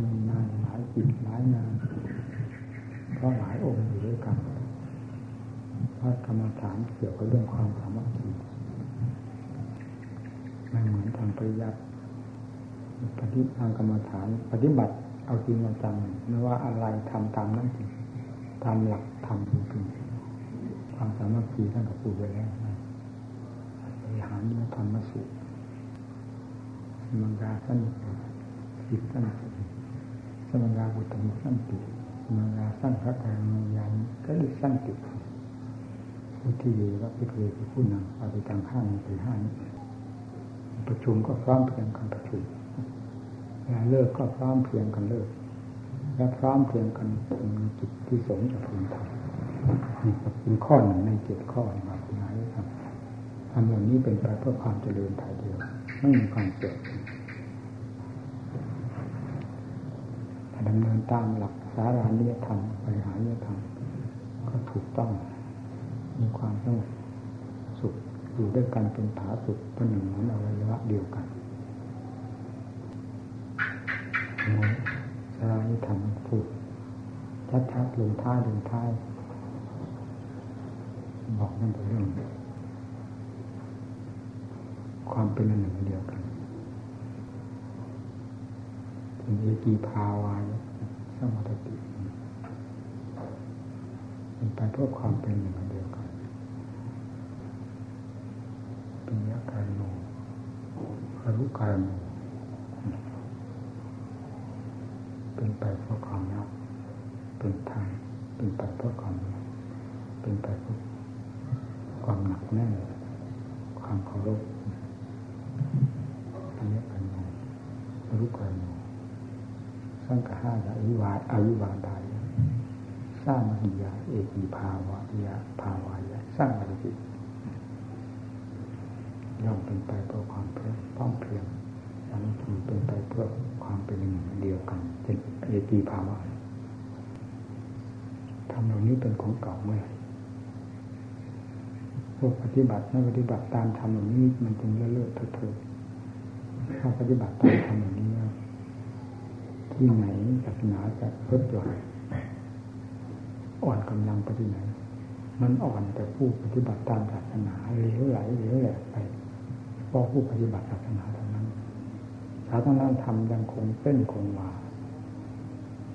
มีงานหลายจิตหลายงานเพราะหลายองค์อยู่ด้วยกันพระกรรมฐานเกี่ยวกับเรื่องความสามัคคีไม่เหมือนทางปริยัติปฏิทางกรรมฐาน ปฏิบัติเอาจริงเอาจังไม่ว่าอะไรทำตามนั้นจริงตามหลักทำจริงความสามัคคีท่านก็พูดไว้แล้วบริหารนิธรรมสุมังกาสั้นจิตสั้นส สมังกาบุตรสั้นติมังกาสั้นพระกายมังยานก็อีสั้นติผู้ที่ดีว่าพิเรคือผู้นำเอาไปทางข้างไปห้านี้ประชุมก็พร้อมเพียงกันประชุมเวลาเลิกก็พร้อมเพียงกันเลิก และพร้อมเพียงกันเป็นจิตที่สงจะพึงทำนี่เป็นข้อหนึ่งในเจ็ดข้อมาคุณนายครับทำเหล่านี้เป็นไปเพื่อความเจริญภายเดียว ไม่มีความเกิดถ้า ดำเนินตามหลักสารานิยธรรมบริหารนิยธรรม ก็ถูกต้อง มีความสงบสุขอยู่ด้วยกันเป็นผาสุขเป็นหนึ่งเหมือนอวัยวะเดียวกันสารานิยธรรมพูดชัดๆลงท้ายลงท้ายบอกนั่นเป็นเรื่องความเป็นอันหนึ่งเดียวกัน เป็นเอกีภาวายสมัติเป็นไปเพื่อความเป็นหนึ่งเดียวกันเป็นยัการโนคารุการโนเป็นไปเพื่อความรักเป็นทางเป็นไปเพื่อความรักเป็นไปเพื่อความหนักแน่นความเคารพอันนี้เป็นรู้กัน สร้งกห้าอายุวาอายุวาดายสร้างมหิยาเอกีภาวะยะภาวายะสร้างอะไรจิตย่อมเป็นไปเพื่อความเพื่อป้องเพียงอันนี้คือเป็นไปเพื่อความเป็นหนึ่งเดียวกันเป็นเอกีภาวะทำเหล่านี้เป็นของเก่าเมื่อพวกปฏิบัติไม่ปฏิบัติตามธรรมเหล่านี้มันจึงเลื่อนเถิดถ้าปฏิบัติตามธรรมเหล่านี้ ที่ไหนศาสนาจะลดหย่อนอ่อนกำลังไปที่ไหน มันอ่อนแต่ผู้ปฏิบัติตามศาสนาเหลวไหลเหลวแหลกไปเพราะผู้ปฏิบัติศาสนาเท่านั้นศาสนาธรรมยังคงเส้นคงวา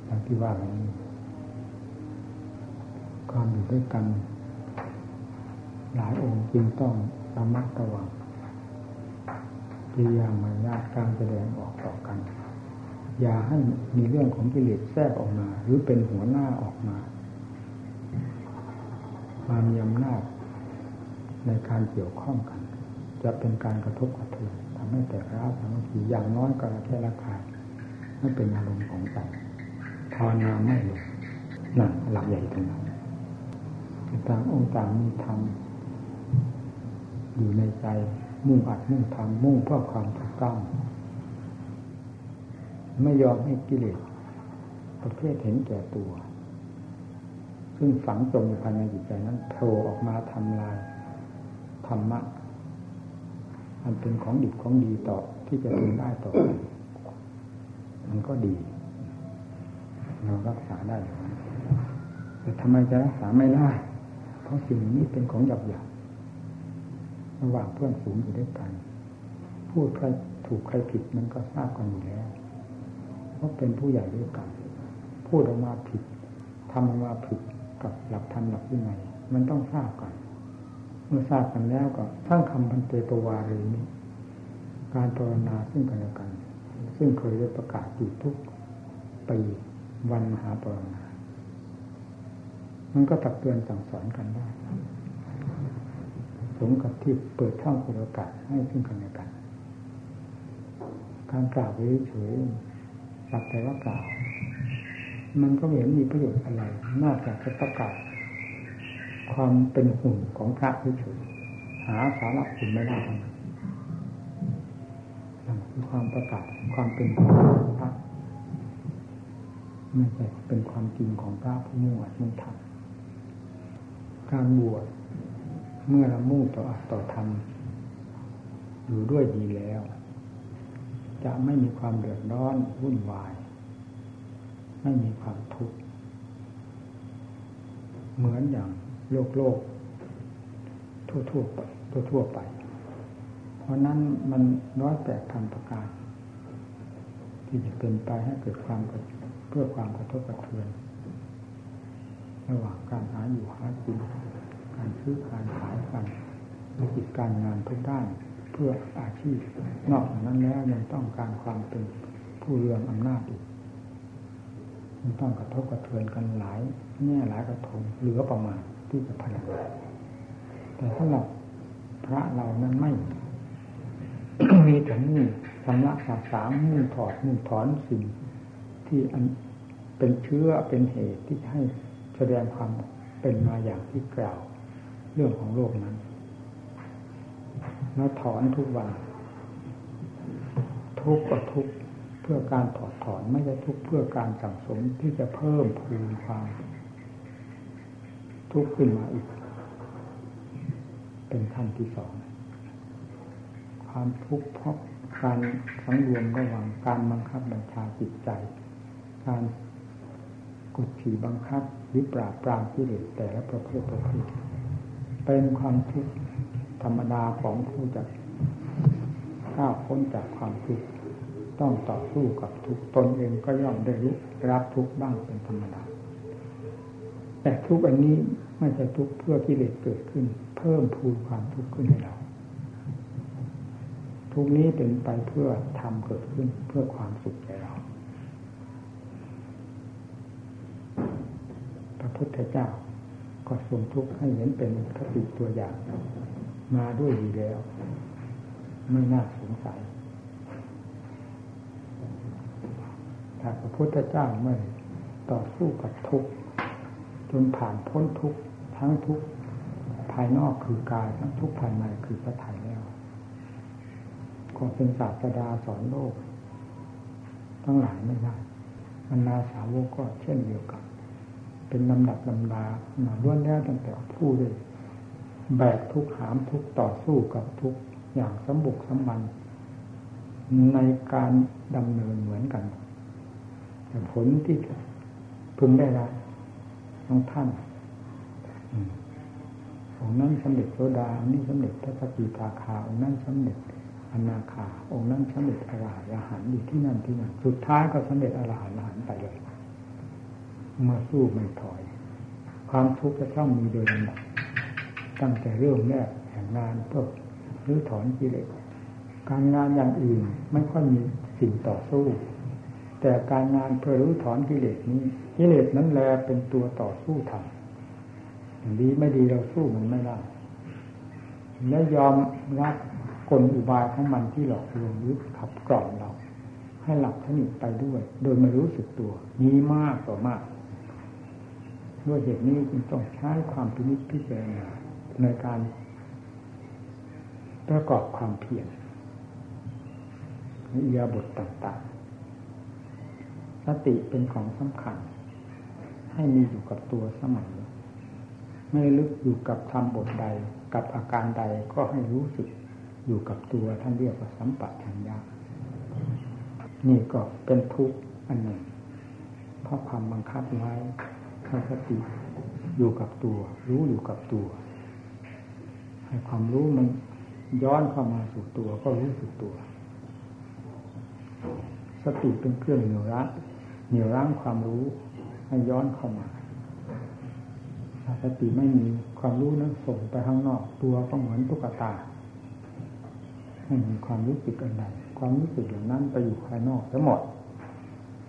อย่างที่ว่าอย่างนี้ความอยู่ด้วยกัน หลายองค์จึงต้องระมัดระวังพยายามมายากการแสดงออกต่อกัน อย่าให้มีเรื่องของกิเลสแทรกออกมา หรือเป็นหัวหน้าออกมามามีอำนาจในการเกี่ยวข้องกัน จะเป็นการกระทบกระเทือนทำให้แต่ร้าวสามัคคีอย่างน้อยก็แค่ละคายไม่เป็นอารมณ์ของใจภาวนาไม่ลงนั่นหลักใหญ่ตรงนั้นต่างองค์ต่างมีธรรมอยู่ในใจมุ่งอัดมุ่งทำมุ่งเพื่อความถูกต้อง ไม่ยอมให้กิเลสประเภทเห็นแก่ตัว ซึ่งฝังจมอยู่ภายในจิตใจนั้นโผล่ออกมาทำลายธรรมะอันเป็นของดิบของดีต่อที่จะเป็นได้ต่อไปมันก็ดี เรารักษาได้ แต่ทำไมจะรักษาไม่ได้ เพราะสิ่งนี้เป็นของหยาบหยาบระหว่างเพื่อนฝูงอยู่ด้วยกัน พูดใครถูกใครผิดมันก็ทราบกันอยู่แล้ว ราะเป็นผู้ใหญ่ด้วยกัน พูดออกมาผิดทำออกมาผิดกับหลักธรรมหลักวินัยมันต้องทราบกัน เมื่อทราบกันแล้วก็ทั้งคำพันเตปวารีนี้การภาวนาซึ่งกันและกัน ซึ่งเคยได้ประกาศอยู่ทุกปีวันมหาปรณามันก็ตักเตือนสั่งสอนกันได้สมกับที่เปิดช่องเปิดโอกาสให้ซึ่งกันและกัน การกล่าวเฉยๆ สักแต่ว่ากล่าวมันก็ไม่เห็นมีประโยชน์อะไรนอกจากจะประกาศความเป็นหุ่นของพระเฉยๆหาสาระคุณไม่ได้นั่นคือความประกาศความเป็นของพระไม่ใช่เป็นความจริงของพระผู้มุ่งอัดมุ่งทำการบวชเมื่อเรามุ่งต่ออัตต่อธรรมอยู่ด้วยดีแล้ว จะไม่มีความเดือดร้อนวุ่นวาย ไม่มีความทุกข์เหมือนอย่างโลกโลก ทั่วทั่วไปทั่วทั่วไป เพราะนั้นมันน้อยแต่ทำประการ ที่จะเป็นไปให้เกิดความเพื่อความกระทบกระเทือนระหว่างการหาอยู่หากินการซื้อการขายกันธุรกิจการงานทุกด้าน เพื่ออาชีพ นอกจากนั้นแล้วยังต้องการความเป็นผู้เรืองอำนาจอีกมันต้องกระทบกระเทือนกันหลายแง่หลายกระทงเหลือประมาณที่จะพลังแต่สำหรับพระเรานั้นไม่ มีแต่นี่สำลักสาสามมุ่งถอดมุ่งถอนสิ่ง ที่อันเป็นเชื้อเป็นเหตุที่ให้แสดงความเป็นมาอย่างที่กล่าว เรื่องของโลกนั้น แล้วถอนทุกวัน ทุกก็ทุกเพื่อการถอดถอนไม่ใช่ทุกเพื่อการสั่งสมที่จะเพิ่มพูนความ ทุกข์ขึ้นมาอีก เป็นขั้นที่สอง ความทุกข์เพราะการสังรวมระหว่างการบังคับบัญชาจิตใจ การกดขี่บังคับหรือปราบปรามกิเลสแต่ละประเภทประเภทเป็นความทุกข์ ธรรมดาของผู้จะก้าวพ้นจากความทุกข์ต้องต่อสู้กับทุกตนเองก็ย่อมได้รู้รับทุกบ้างเป็นธรรมดา แต่ทุกอันนี้ไม่ใช่ทุกเพื่อกิเลสเกิดขึ้น เพิ่มพูนความทุกข์ขึ้นให้เราทุกนี้เป็นไปเพื่อทำเกิดขึ้นเพื่อความสุขแก่เรา พระพุทธเจ้าก็ทรงทุกข์ให้เห็นเป็นคติตัวอย่าง มาด้วยดีแล้ว ไม่น่าสงสัยถ้าพระพุทธเจ้าไม่ต่อสู้กับทุกข์จนผ่านพ้นทุกข์ทั้งทุกข์ภายนอกคือกายทั้งทุกข์ภายในคือพระไถ่แล้วก็เป็นศาสดาสอนโลก ทั้งหลายไม่ได้บรรดาสาวกก็เช่นเดียวกัน เป็นลำดับลำดาหนาล้วนแล้วตั้งแต่ผู้เลย แบกทุกหามทุกต่อสู้กับทุกอย่างสมบุกสมบัน ในการดำเนินเหมือนกัน แต่ผลที่พึงได้รับของท่านองนั้นสำเร็จโสดาองนี้สำเร็จพระสกิทาคาองนั้นสำเร็จอนาคาองนั้นสำเร็จอรหันต์อยู่ที่นั่นที่นั่นสุดท้ายก็สำเร็จอรหันต์อรหันต์ไปเลยเมื่อสู้ไม่ถอย ความทุกข์จะต้องมีโดยลำดับ ตั้งแต่เริ่มแรกแห่งงานเพื่อรื้อถอนกิเลสการงานอย่างอื่นไม่ค่อยมีสิ่งต่อสู้ แต่การงานเพื่อรื้อถอนกิเลสนี้กิเลสนั้นแลเป็นตัวต่อสู้ทำดีไม่ดีเราสู้มันไม่ได้และยอมรับกลอุบายของมันที่หลอกลวงหรือขับกล่อมเรา ให้หลับสนิทไปด้วย โดยไม่รู้สึกตัวมีมากต่อมาก ด้วยเหตุนี้จึงต้องใช้ความพินิจพิจารณา ในการประกอบความเพียรในอียาบทต่างๆ สติเป็นของสำคัญ ให้มีอยู่กับตัวเสมอไม่ลึกอยู่กับทำบทใดกับอาการใดก็ให้รู้สึกอยู่กับตัวท่านเรียกว่าสัมปชัญญะนี่ก็เป็นทุกข์อันหนึ่ง เพราะความบังคับไว้ให้สติอยู่กับตัว รู้อยู่กับตัว ความรู้มันย้อนเข้ามาสู่ตัวก็รู้สึกตัว สติเป็นเครื่องเหนี่ยวรั้งเหนี่ยวรั้งความรู้ให้ย้อนเข้ามาถ้าสติไม่มีความรู้นั้นส่งไปข้างนอก ตัวก็เหมือนตุ๊กตาไม่มีความรู้สึกอันใดความรู้สึกอย่างนั้นไปอยู่ภายนอกทั้งหมด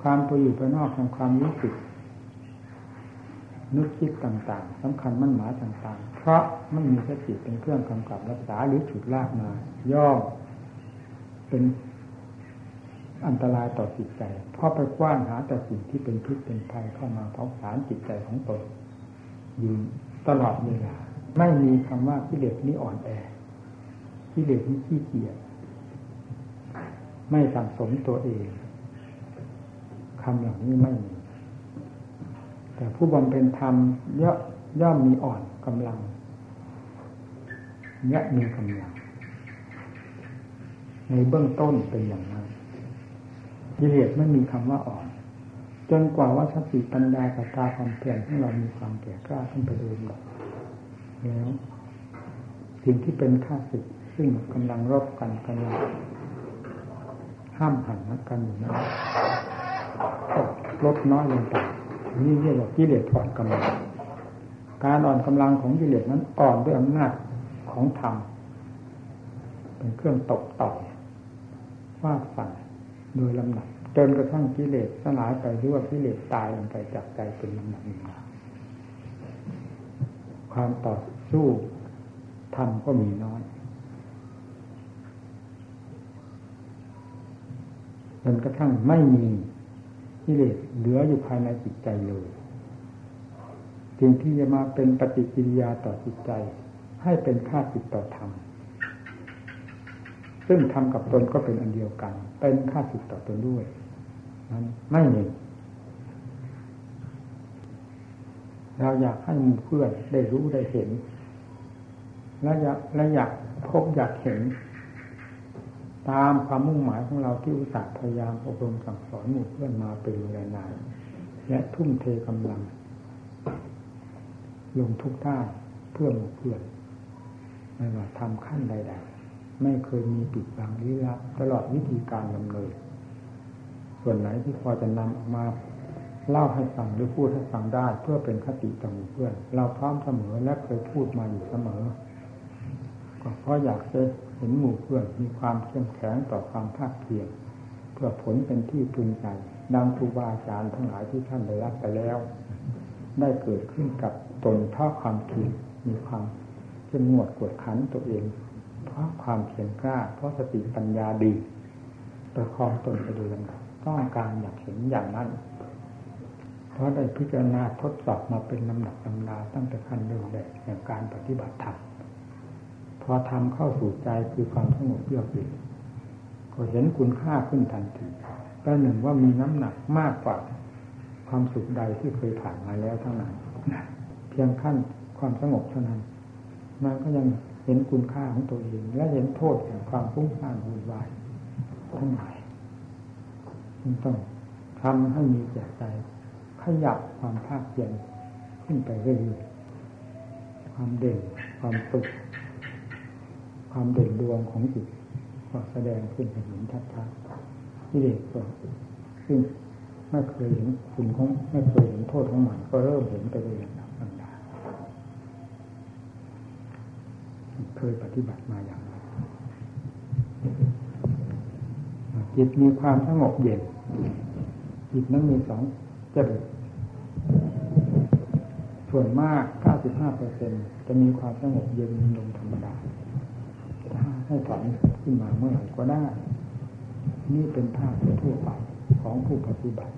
ความไปอยู่ภายนอกของความรู้สึก นึกคิดต่างๆสำคัญมั่นหมายต่างๆ เพราะไม่มีสติเป็นเครื่องกำกับรักษาหรือฉุดลากมา ย่อมเป็นอันตรายต่อจิตใจ เพราะไปกว้านหาแต่สิ่งที่เป็นพิษเป็นภัยเข้ามาเผาผลาญจิตใจของตนอยู่ตลอดเวลา ไม่มีคำว่ากิเลสนี้อ่อนแอกิเลสนี้ขี้เกียจไม่สั่งสมตัวเองคำอย่างนี้ไม่มี แต่ผู้บำเพ็ญธรรมย่อย่อมมีอ่อนกำลังยะมีกำลัง ในเบื้องต้นเป็นอย่างนั้นกิเลสไม่มีคำว่าอ่อน จนกว่าว่าสติปัญญากับตาความเปลี่ยนของเรามีความแก่กล้าขึ้นไปโดยลำดับแล้วสิ่งที่เป็นข้าศึกซึ่งกำลังรบกันกำลังห้ามหันนักกันอยู่นั้นลดน้อยลงไป นี่เรียกว่ากิเลสอ่อนกำลัง การอ่อนกำลังของกิเลสนั้นอ่อนด้วยอำนาจของธรรมเป็นเครื่องตกต่อยฟาดฟันโดยลำหนักจนกระทั่งกิเลสสลายไปหรือว่ากิเลสตายลงไปจากใจเป็นลำหนักความต่อสู้ธรรมก็มีน้อยจนกระทั่งไม่มี กิเลสเหลืออยู่ภายในจิตใจเลยสิ่งที่จะมาเป็นปฏิกิริยาต่อจิตใจ ให้เป็นค่าจิตต่อธรรมซึ่งทำกับตนก็เป็นอันเดียวกัน เป็นค่าจิตต่อตนด้วยนั้นไม่มีเราอยากให้มูเพื่อนได้รู้ได้เห็น และอยากและอยากพบอยากเห็น ตามความมุ่งหมายของเราที่อุตส่าห์พยายามอบรมสั่งสอนหมู่เพื่อนมาเป็นเวลานานและทุ่มเทกำลัง ลงทุกท่าเพื่อหมู่เพื่อนไม่ว่าทำขั้นใดๆไม่เคยมีปิดบังลี้ลับตลอดวิธีการดำเนินส่วนไหนที่พอจะนำออกมาเล่าให้ฟังหรือพูดให้ฟังได้ เพื่อเป็นคติต่อหมู่เพื่อน เราพร้อมเสมอและเคยพูดมาอยู่เสมอก็เพราะอยากจะ เห็นหมู่เพื่อนมีความเข้มแข็งต่อความภาคเพียรเพื่อผลเป็นที่พึงใจดังครูบาอาจารย์ทั้งหลายที่ท่านได้รับไปแล้ว ได้เกิดขึ้นกับตนเพราะความเพียรมีความเข้มงวดกวดขันตัวเอง เพราะความเพียรกล้า เพราะสติปัญญาดีประคองตนไปโดยลำดับต้องการอยากเห็นอย่างนั้น เพราะได้พิจารณาทดสอบมาเป็นลำดับลำดาตั้งแต่ขั้นเริ่มแรกในการปฏิบัติธรรม พอทำเข้าสู่ใจคือความสงบเยือกเย็นก็เห็นคุณค่าขึ้นทันทีก็หนึ่งว่ามีน้ำหนักมากกว่าความสุขใดที่เคยผ่านมาแล้วทั้งนั้นเพียงขั้นความสงบเท่านั้นมันก็ยังเห็นคุณค่าของตัวเอง และเห็นโทษแห่งความฟุ้งซ่านวุ่นวายทั้งหลายต้องทำให้มีแก่ใจ ขยับความภาคเพียรขึ้นไปเรื่อยๆความเด่นความสุข ความเด่นดวงของจิตก็แสดงขึ้นเห็นชัดๆที่เด็กก็ซึ่งไม่เคยเห็นคุณของไม่เคยเห็นโทษของมันก็เริ่มเห็นไปเลยนะบรรดาเคยปฏิบัติมาอย่างไรจิตมีความสงบเย็นจิตนั้นมีสองจริตส่วนมาก 95%จะมีความสงบเย็นลงธรรมดา ให้ถอนขึ้นมาเมื่อไหร่ก็ได้ นี่เป็นภาพทั่วไปของผู้ปฏิบัติ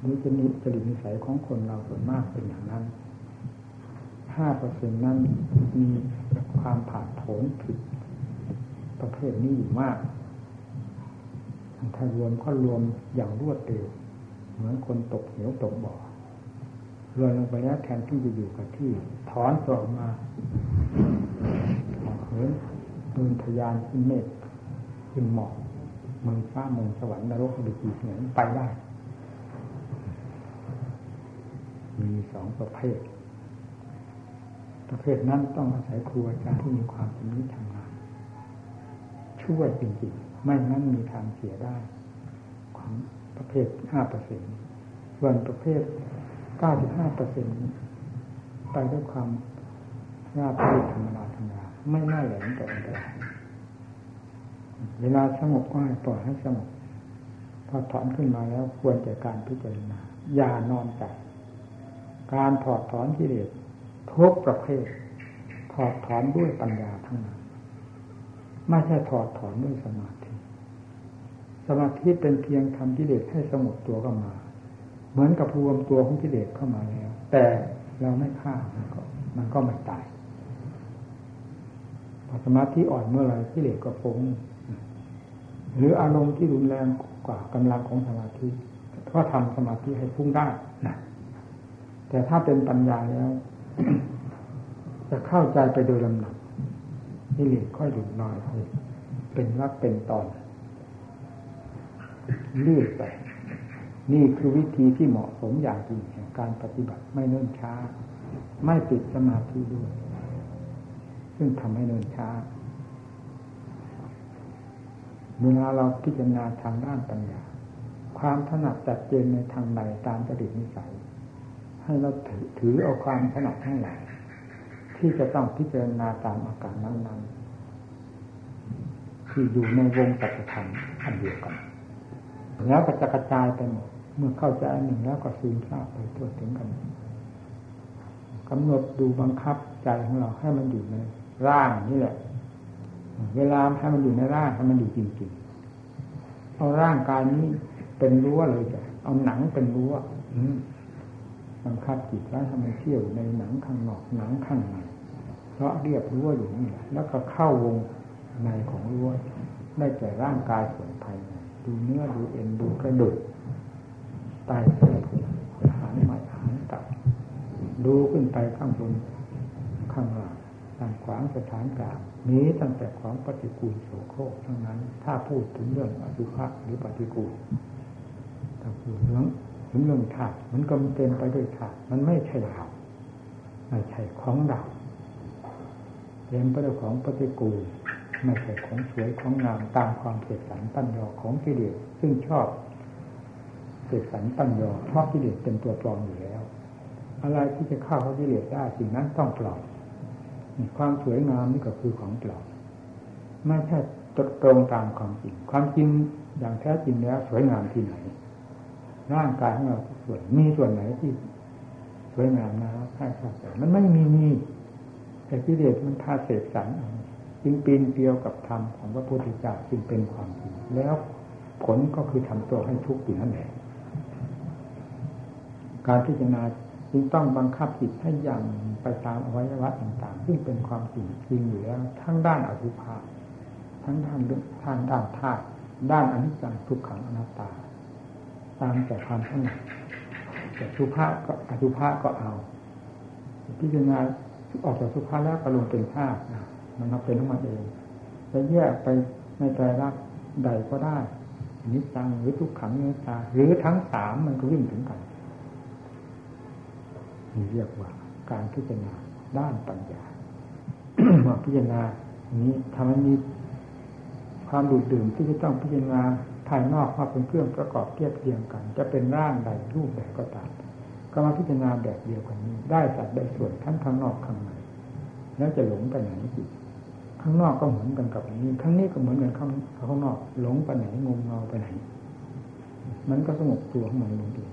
หรือจะนิจริตนิสัยของคนเราส่วนมากเป็นอย่างนั้นห้าเปอร์เซ็นนั้นมีความผ่านโผนผิดประเภทนี้อยู่มากถ้ารวมก็รวมอย่างรวดเร็ว เหมือนคนตกเหวตกบ่อรวยลงไปแล้วแทนที่จะอยู่กับที่ ถอนตัวออกมาเหิน เดินทยานขึ้นเมฆขึ้นหมอกเมืองฟ้าเมืองสวรรค์นรกดุจีเหนือไปได้ มีสองประเภท ประเภทนั้นต้องอาศัยครูอาจารย์ที่มีความชำนิชำนาญช่วยจริงๆ ไม่นั้นมีทางเสียได้ ของประเภทห้าเปอร์เซ็นต์ส่วนประเภทเก้าสิบห้าเปอร์เซ็นต์ไปด้วยความราบรื่นธรรมดาธรรมดา ไม่น่าหลมแต่อันตรายเวลาสงบก็ให้ปล่อยให้สงบพอถอนขึ้นมาแล้วควรแก่การพิจารณาอย่านอนใจการถอดถอนกิเลสทุกประเภท ถอดถอนด้วยปัญญาทั้งนั้นไม่ใช่ถอดถอนด้วยสมาธิ สมาธิเป็นเพียงทำกิเลสให้สงบตัวก็มา เหมือนกับรวมตัวของกิเลสเข้ามาแล้ว แต่เราไม่ฆ่ามันก็ มันก็ไม่ตาย สมาธิอ่อนเมื่อไรกิเลสก็ฟุ้งหรืออารมณ์ที่รุนแรงกว่ากำลังของสมาธิก็ทำสมาธิให้พุ่งได้นะแต่ถ้าเป็นปัญญาแล้ว จะเข้าใจไปโดยลำดับนี่เหลือค่อยหลุดน้อยไปเป็นรักเป็นตอนเลื่อยไป นี่คือวิธีที่เหมาะสมอย่างจริงแห่งการปฏิบัติไม่เนิ่นช้า ไม่ติดสมาธิด้วย ซึ่งทำให้เนินช้า เวลาเราพิจารณาทางด้านปัญญา ความถนัดจัดเจนในทางใดตามจริตนิสัย ให้เราถือเอาความถนัดทั้งหลายที่จะต้องพิจารณาตามอาการนั้น ๆ ที่อยู่ในวงปัจจุบันอันเดียวกัน แล้วก็จะกระจายไปหมดเมื่อเข้าใจอันหนึ่งแล้วก็ซึมซาบไปทั่วถึงกันกำหนดดูบังคับใจของเราให้มันอยู่ใน ร่างนี่แหละ เวลาให้มันอยู่ในร่างให้มันอยู่จริงๆเอาร่างกายนี้เป็นรั้วเลยจ้ะเอาหนังเป็นรั้วบังคับจิตไว้ให้เที่ยวในหนังข้างนอกหนังข้างในเพราะเรียบรั้วอยู่นี่แหละแล้วก็เข้าวงในของรั้วได้แก่ร่างกายส่วนภายในดูเนื้อดูเอ็นดูกระดูกใต้เสื้อผมหางไม้หางตับดูขึ้นไปข้างบนข้างล่าง ต่างขวางสถานกลางมีตั้งแต่ของปฏิกูลโสโครกทั้งนั้น ถ้าพูดถึงเรื่องอสุภะหรือปฏิกูลถ้าพูดเรื่องถึงเรื่องธาตุมันก็มันเป็นไปด้วยธาตุมันไม่ใช่เราไม่ใช่ของเราเต็มไปด้วยของปฏิกูลไม่ใช่ของสวยของงามตามความเสกสรรปั้นยอของกิเลสซึ่งชอบเสกสรรปั้นยอเพราะกิเลสเป็นตัวปลอมอยู่แล้ว อะไรที่จะเข้าเขากิเลสได้สิ่งนั้นต้องปลอม ความสวยงามนี่ก็คือของปลอมไม่ใช่ตรงตามความจริง ความจริงอย่างแท้จริงแล้วสวยงามที่ไหน ร่างกายของเราส่วนมีส่วนไหนที่สวยงามนะใช่ครับมันไม่มีมีแต่กิเลสมันพาเสกสรรจึงปีนเปียวกับธรรมของพระพุทธเจ้าจึงเป็นความจริงแล้วผลก็คือทำตัวให้ทุกข์อยู่นั่นแหละการพิจารณา จึงต้องบังคับจิตให้ยังไปตามอวัยวะต่างๆ ซึ่งเป็นความจริงจริงอยู่แล้วทั้งด้านอสุภะทั้งด้านทางด้านธาตุด้านอนิจจังทุกขังอนัตตา ตามแต่ความถนัดแต่สุภาก็อสุภะก็เอา พิจารณาออกจากสุภาแล้วก็ลงเป็นธาตุมันมาเป็นของมันเองจะแยกไปในใจรักใดก็ได้นิจจังหรือทุกขังเนื้อตาหรือทั้งสามมันก็วิ่งถึงกัน นี่เรียกว่า การพิจารณาด้านปัญญามาพิจารณานี้ทำให้มีความดูดดื่มที่จะต้องพิจารณาภายนอกว่าเป็นเครื่องประกอบเทียบเทียงกัน จะเป็นร่างใดรูปใดก็ตามก็มาพิจารณาแบบเดียวกันนี้ ได้สัดได้ส่วนทั้งข้างนอกข้างในแล้วจะหลงไปไหนอีกข้างนอกก็เหมือนกันกับนี้ข้างนี้ก็เหมือนกันข้างข้างนอก หลงไปไหนงมเงาไปไหน มันก็สงบตัวของมันลงเอง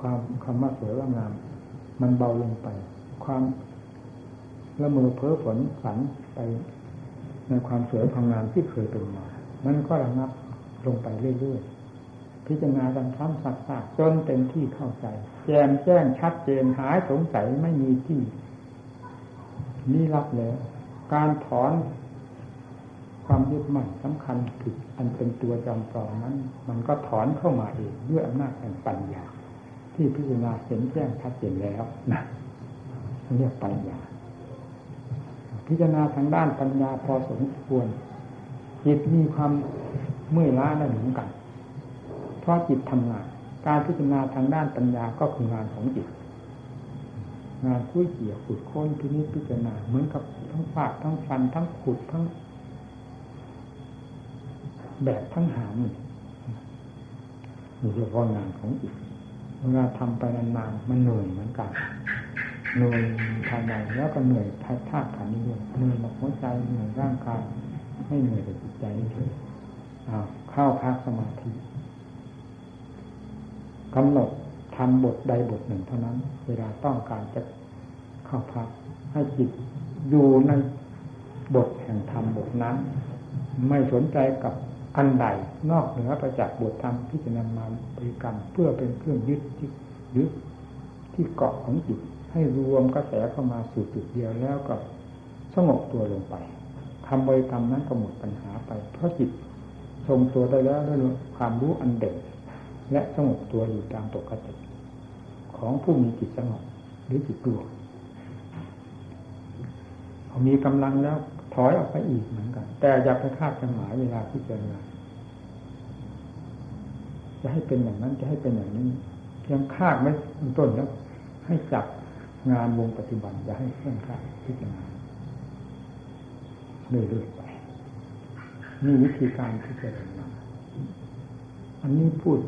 ความคำว่าสวยว่างาม มันเบาลงไป ความละเมอเพ้อฝนฝันไป ในความสวยความงามที่เคยเป็นมา มันก็ระงับลงไปเรื่อยๆพิจารณากันซ้ำซักๆจนเต็มที่เข้าใจ แจ่มแจ้งชัดเจนหายสงสัยไม่มีที่นี่รับแล้ว การถอนความยึดมั่นสำคัญผิดอันเป็นตัวจำปลอมนั้น มันก็ถอนเข้ามาเองด้วยอำนาจแห่งปัญญา ที่พิจารณาเห็นแจ้งชัดเจนแล้วนะเรียกปัญญา พิจารณาทางด้านปัญญาพอสมควร จิตมีความเมื่อยล้าได้เหมือนกัน เพราะจิตทำงาน การพิจารณาทางด้านปัญญาก็คืองานของจิต งานคุยเกี่ยวขุดค้นพินิจพิจารณาเหมือนกับทั้งฝากทั้งฟันทั้งขุดทั้ง แบบทั้งหามนี่เฉพาะงานของจิต เวลาทำไปนานๆมันเหนื่อยเหมือนกันเหนื่อยภายในแล้วก็เหนื่อยภายธาตุขันนี้ด้วยเหนื่อยหมดหัวใจเหนื่อยร่างกายไม่เหนื่อยแต่จิตใจนี่เฉยเข้าพักสมาธิกำหนดทำบทใดบทหนึ่งเท่านั้น เวลาต้องการจะเข้าพัก ให้จิตอยู่ในบทแห่งธรรมบทนั้น ไม่สนใจกับ อันใดนอกเหนือไปจากบทธรรมที่จะนำมาบริกรรมเพื่อเป็นเครื่องยึดที่ยึดที่เกาะของจิตให้รวมกระแสเข้ามาสู่จุดเดียวแล้วก็สงบตัวลงไปทำบริกรรมนั้นก็หมดปัญหาไป เพราะจิตทรงตัวได้แล้วด้วยความรู้อันเด่นและสงบตัวอยู่ตามปกติ ของผู้มีจิตสงบหรือจิตรวมพอมีกำลังแล้วถอยออกไปอีกเหมือนกัน แต่อย่าไปคาดหมายเวลาพิจารณา จะให้เป็นอย่างนั้นจะให้เป็นอย่างนี้ยังคาดไม่ต้นแล้ว ให้จับงานวงปฏิบัติอย่าให้เครื่องคาดพิจารณาเรื่อยๆไปนี่วิธีการที่จะเรียนมาอันนี้พูด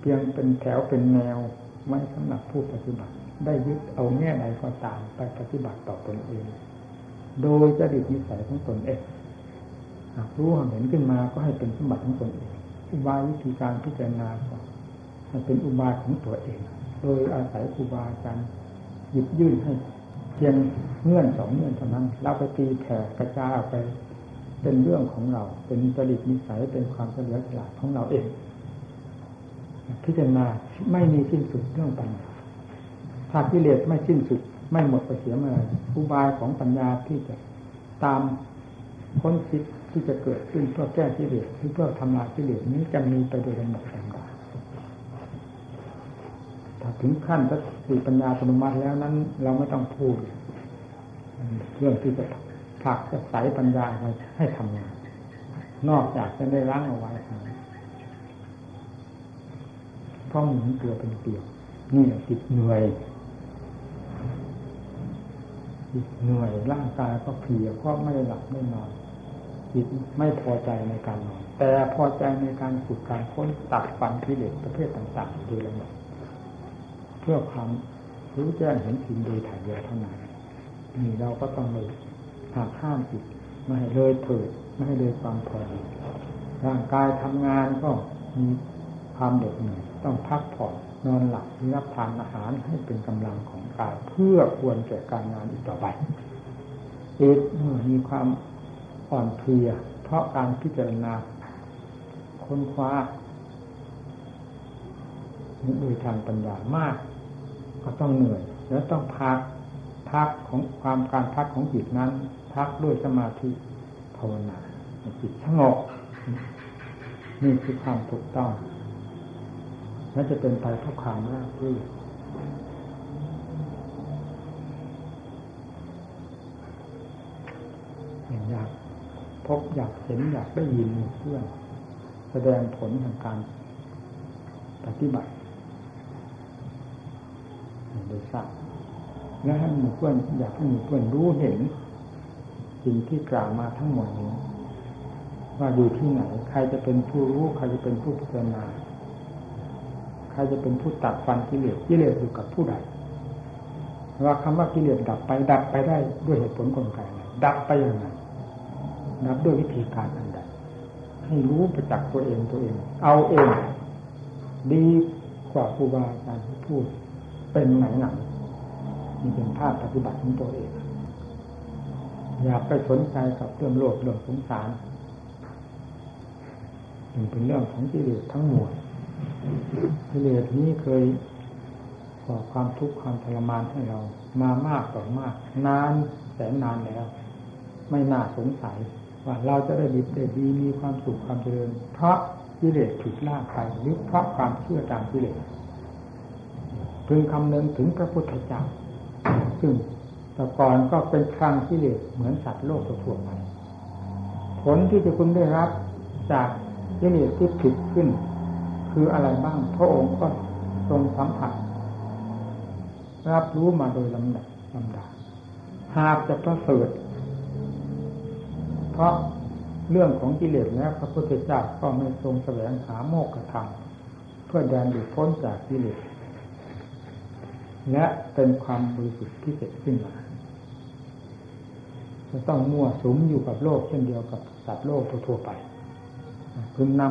เพียงเป็นแถวเป็นแนวไว้สำหรับผู้ปฏิบัติ ได้ยึดเอาแง่ใดก็ตามไปปฏิบัติต่อตนเอง โดยจริตนิสัยของตนเองหากรู้เห็นขึ้นมาก็ให้เป็นสมบัติของตนเอง อุบายวิธีการพิจารณาก็ให้เป็นอุบายของตัวเอง โดยอาศัยครูบาอาจารย์หยิบยื่นให้เพียงเงื่อนสองเงื่อนเท่านั้นเราไปตีแผ่กระจายออกไป เป็นเรื่องของเรา เป็นจริตนิสัยเป็นความเฉลียวฉลาดของเราเอง พิจารณาไม่มีสิ้นสุดเรื่องปัญญาถ้ากิเลสไม่สิ้นสุด ไม่หมดไปเสียเมื่อไรอุบายของปัญญาที่จะตามค้นคิด ที่จะเกิดขึ้นเพื่อแก้กิเลสหรือเพื่อทำลายกิเลสนี้จะมีไปโดยลำดับลำดับถ้าถึงขั้นสติปัญญาปรมัติแล้วนั้น เราไม่ต้องพูด เรื่องที่จะผลักจะใสปัญญาให้ทำงาน นอกจากจะได้ล้างเอาไว้เพราะหมุนตัวเป็นเปลี่ยวนี่ติดเหนื่อยติดเหนื่อยร่างกายก็เพลียเพราะไม่ได้หลับไม่นอน จิตไม่พอใจในการนอน แต่พอใจในการฝึกการค้นตัดฟันกิเลสประเภทต่างๆโดยลำดับเพื่อความรู้แจ้งเห็นจริงโดยถ่ายเดียวเท่านั้นนี่เราก็ต้องเลยหากห้ามจิตไม่ให้เลยเถิดไม่ให้เลยความพอดีร่างกายทำงานก็มีความเหน็ดเหนื่อยต้องพักผ่อนนอนหลับรับทานอาหารให้เป็นกำลังของกายเพื่อควรแก่การงานอีกต่อไปจิตเมื่อมีความ อ่อนเพลีย เพราะการพิจารณาค้นคว้าโดยทางปัญญามาก ก็ต้องเหนื่อย แล้วต้องพักพักของความการพักของจิตนั้น พักด้วยสมาธิภาวนาจิตสงบนี่คือความถูกต้องและจะเป็นไปเพราะความราบรื่นอยาก พบอยากเห็นอยากได้ยินเพื่อนแสดงผลทางการปฏิบัติโดยทราบและให้หมู่เพื่อนอยากให้หมู่เพื่อนรู้เห็น สิ่งที่กล่าวมาทั้งหมดนี้ ว่าอยู่ที่ไหน ใครจะเป็นผู้รู้ ใครจะเป็นผู้พิจารณาใครจะเป็นผู้ตัดฟันกิเลสกิเลสอยู่กับผู้ใดว่าคำว่ากิเลสดับไปดับไปได้ด้วยเหตุผลกลไกดับไปยังไง นับด้วยวิธีการอันใดให้รู้ประจักษ์ตัวเองตัวเอง เอาเอง ดีกว่าครูบาอาจารย์พูด เป็นไหนหนังนี่เป็นภาพปฏิบัติของตัวเอง อย่าไปสนใจกับเรื่องโลกเรื่องสงสารมันเป็นเรื่องของกิเลสทั้งหมดกิเลสนี้เคยก่อความทุกข์ความทรมานให้เรา มามากต่อมาก นานแสนนานแล้ว ไม่น่าสงสัย ว่าเราจะได้ดีได้ดีมีความสุขความเจริญ เพราะกิเลสถูกล่าไปหรือเพราะความเชื่อตามกิเลสพึงคำนึงถึงพระพุทธเจ้าซึ่งแต่ก่อนก็เป็นครั้งกิเลสเหมือนสัตว์โลกทั่วไปผลที่จะคุณได้รับจากกิเลสที่ผิดขึ้น คืออะไรบ้างพระองค์ก็ทรงสัมผัสรับรู้มาโดยลำดับลำดาหากจะประเสริฐ เพราะเรื่องของกิเลสแล้วพระพุทธเจ้าก็ไม่ทรงแสวงหาโมกขธรรมเพื่อแดนหลุดพ้นจากกิเลสและเป็นความบริสุทธิ์ที่เกิดขึ้นมาจะต้องมั่วสุมอยู่กับโลกเช่นเดียวกับสัตว์โลกทั่วไปพึงน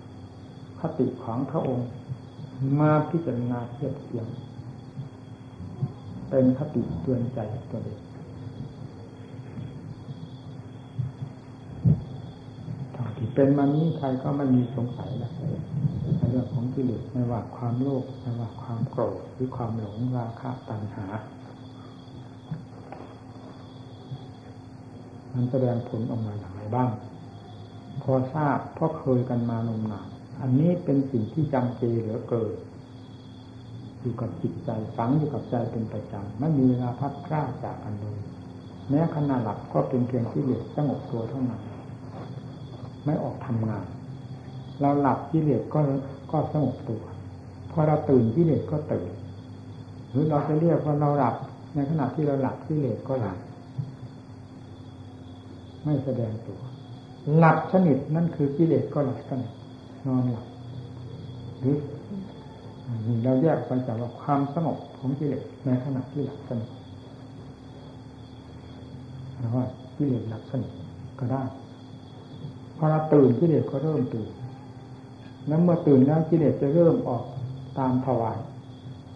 ำคติของพระองค์มาพิจารณาเทียบเทียงเป็นคติเตือนใจตัวเองที่ เป็นมานี้ใครก็ไม่มีสงสัยแล้วในเรื่องของกิเลสไม่ว่าความโลภไม่ว่าความโกรธหรือความหลงราคะตัณหา มันแสดงผลออกมาอย่างไรบ้าง พอทราบเพราะเคยกันมานมนานอันนี้เป็นสิ่งที่จำเจเหลือเกินอยู่กับจิตใจฝังอยู่กับใจเป็นประจำไม่มีเวลาพักคร่าจากกันเลยแม้ขณะหลับก็เป็นเพียงที่เหลือสงบตัวเท่านั้น ไม่ออกทำงาน เราหลับกิเลสก็ก็สงบตัวพอเราตื่นกิเลสก็ตื่น หรือเราจะเรียกว่าเราหลับในขณะที่เราหลับกิเลสก็หลับไม่แสดงตัว หลับสนิทนั่นคือกิเลสก็หลับสนิทนอนหลับหรือเราแยกไปจากว่าความสงบของกิเลสในขณะที่หลับสนิทนะว่ากิเลสหลับสนิทก็ได้ อเราตื่นกิเลสก็เริ่มตื่นนั้นเมื่อตื่นแล้วกิเลสจะเริ่มออกตามถวาย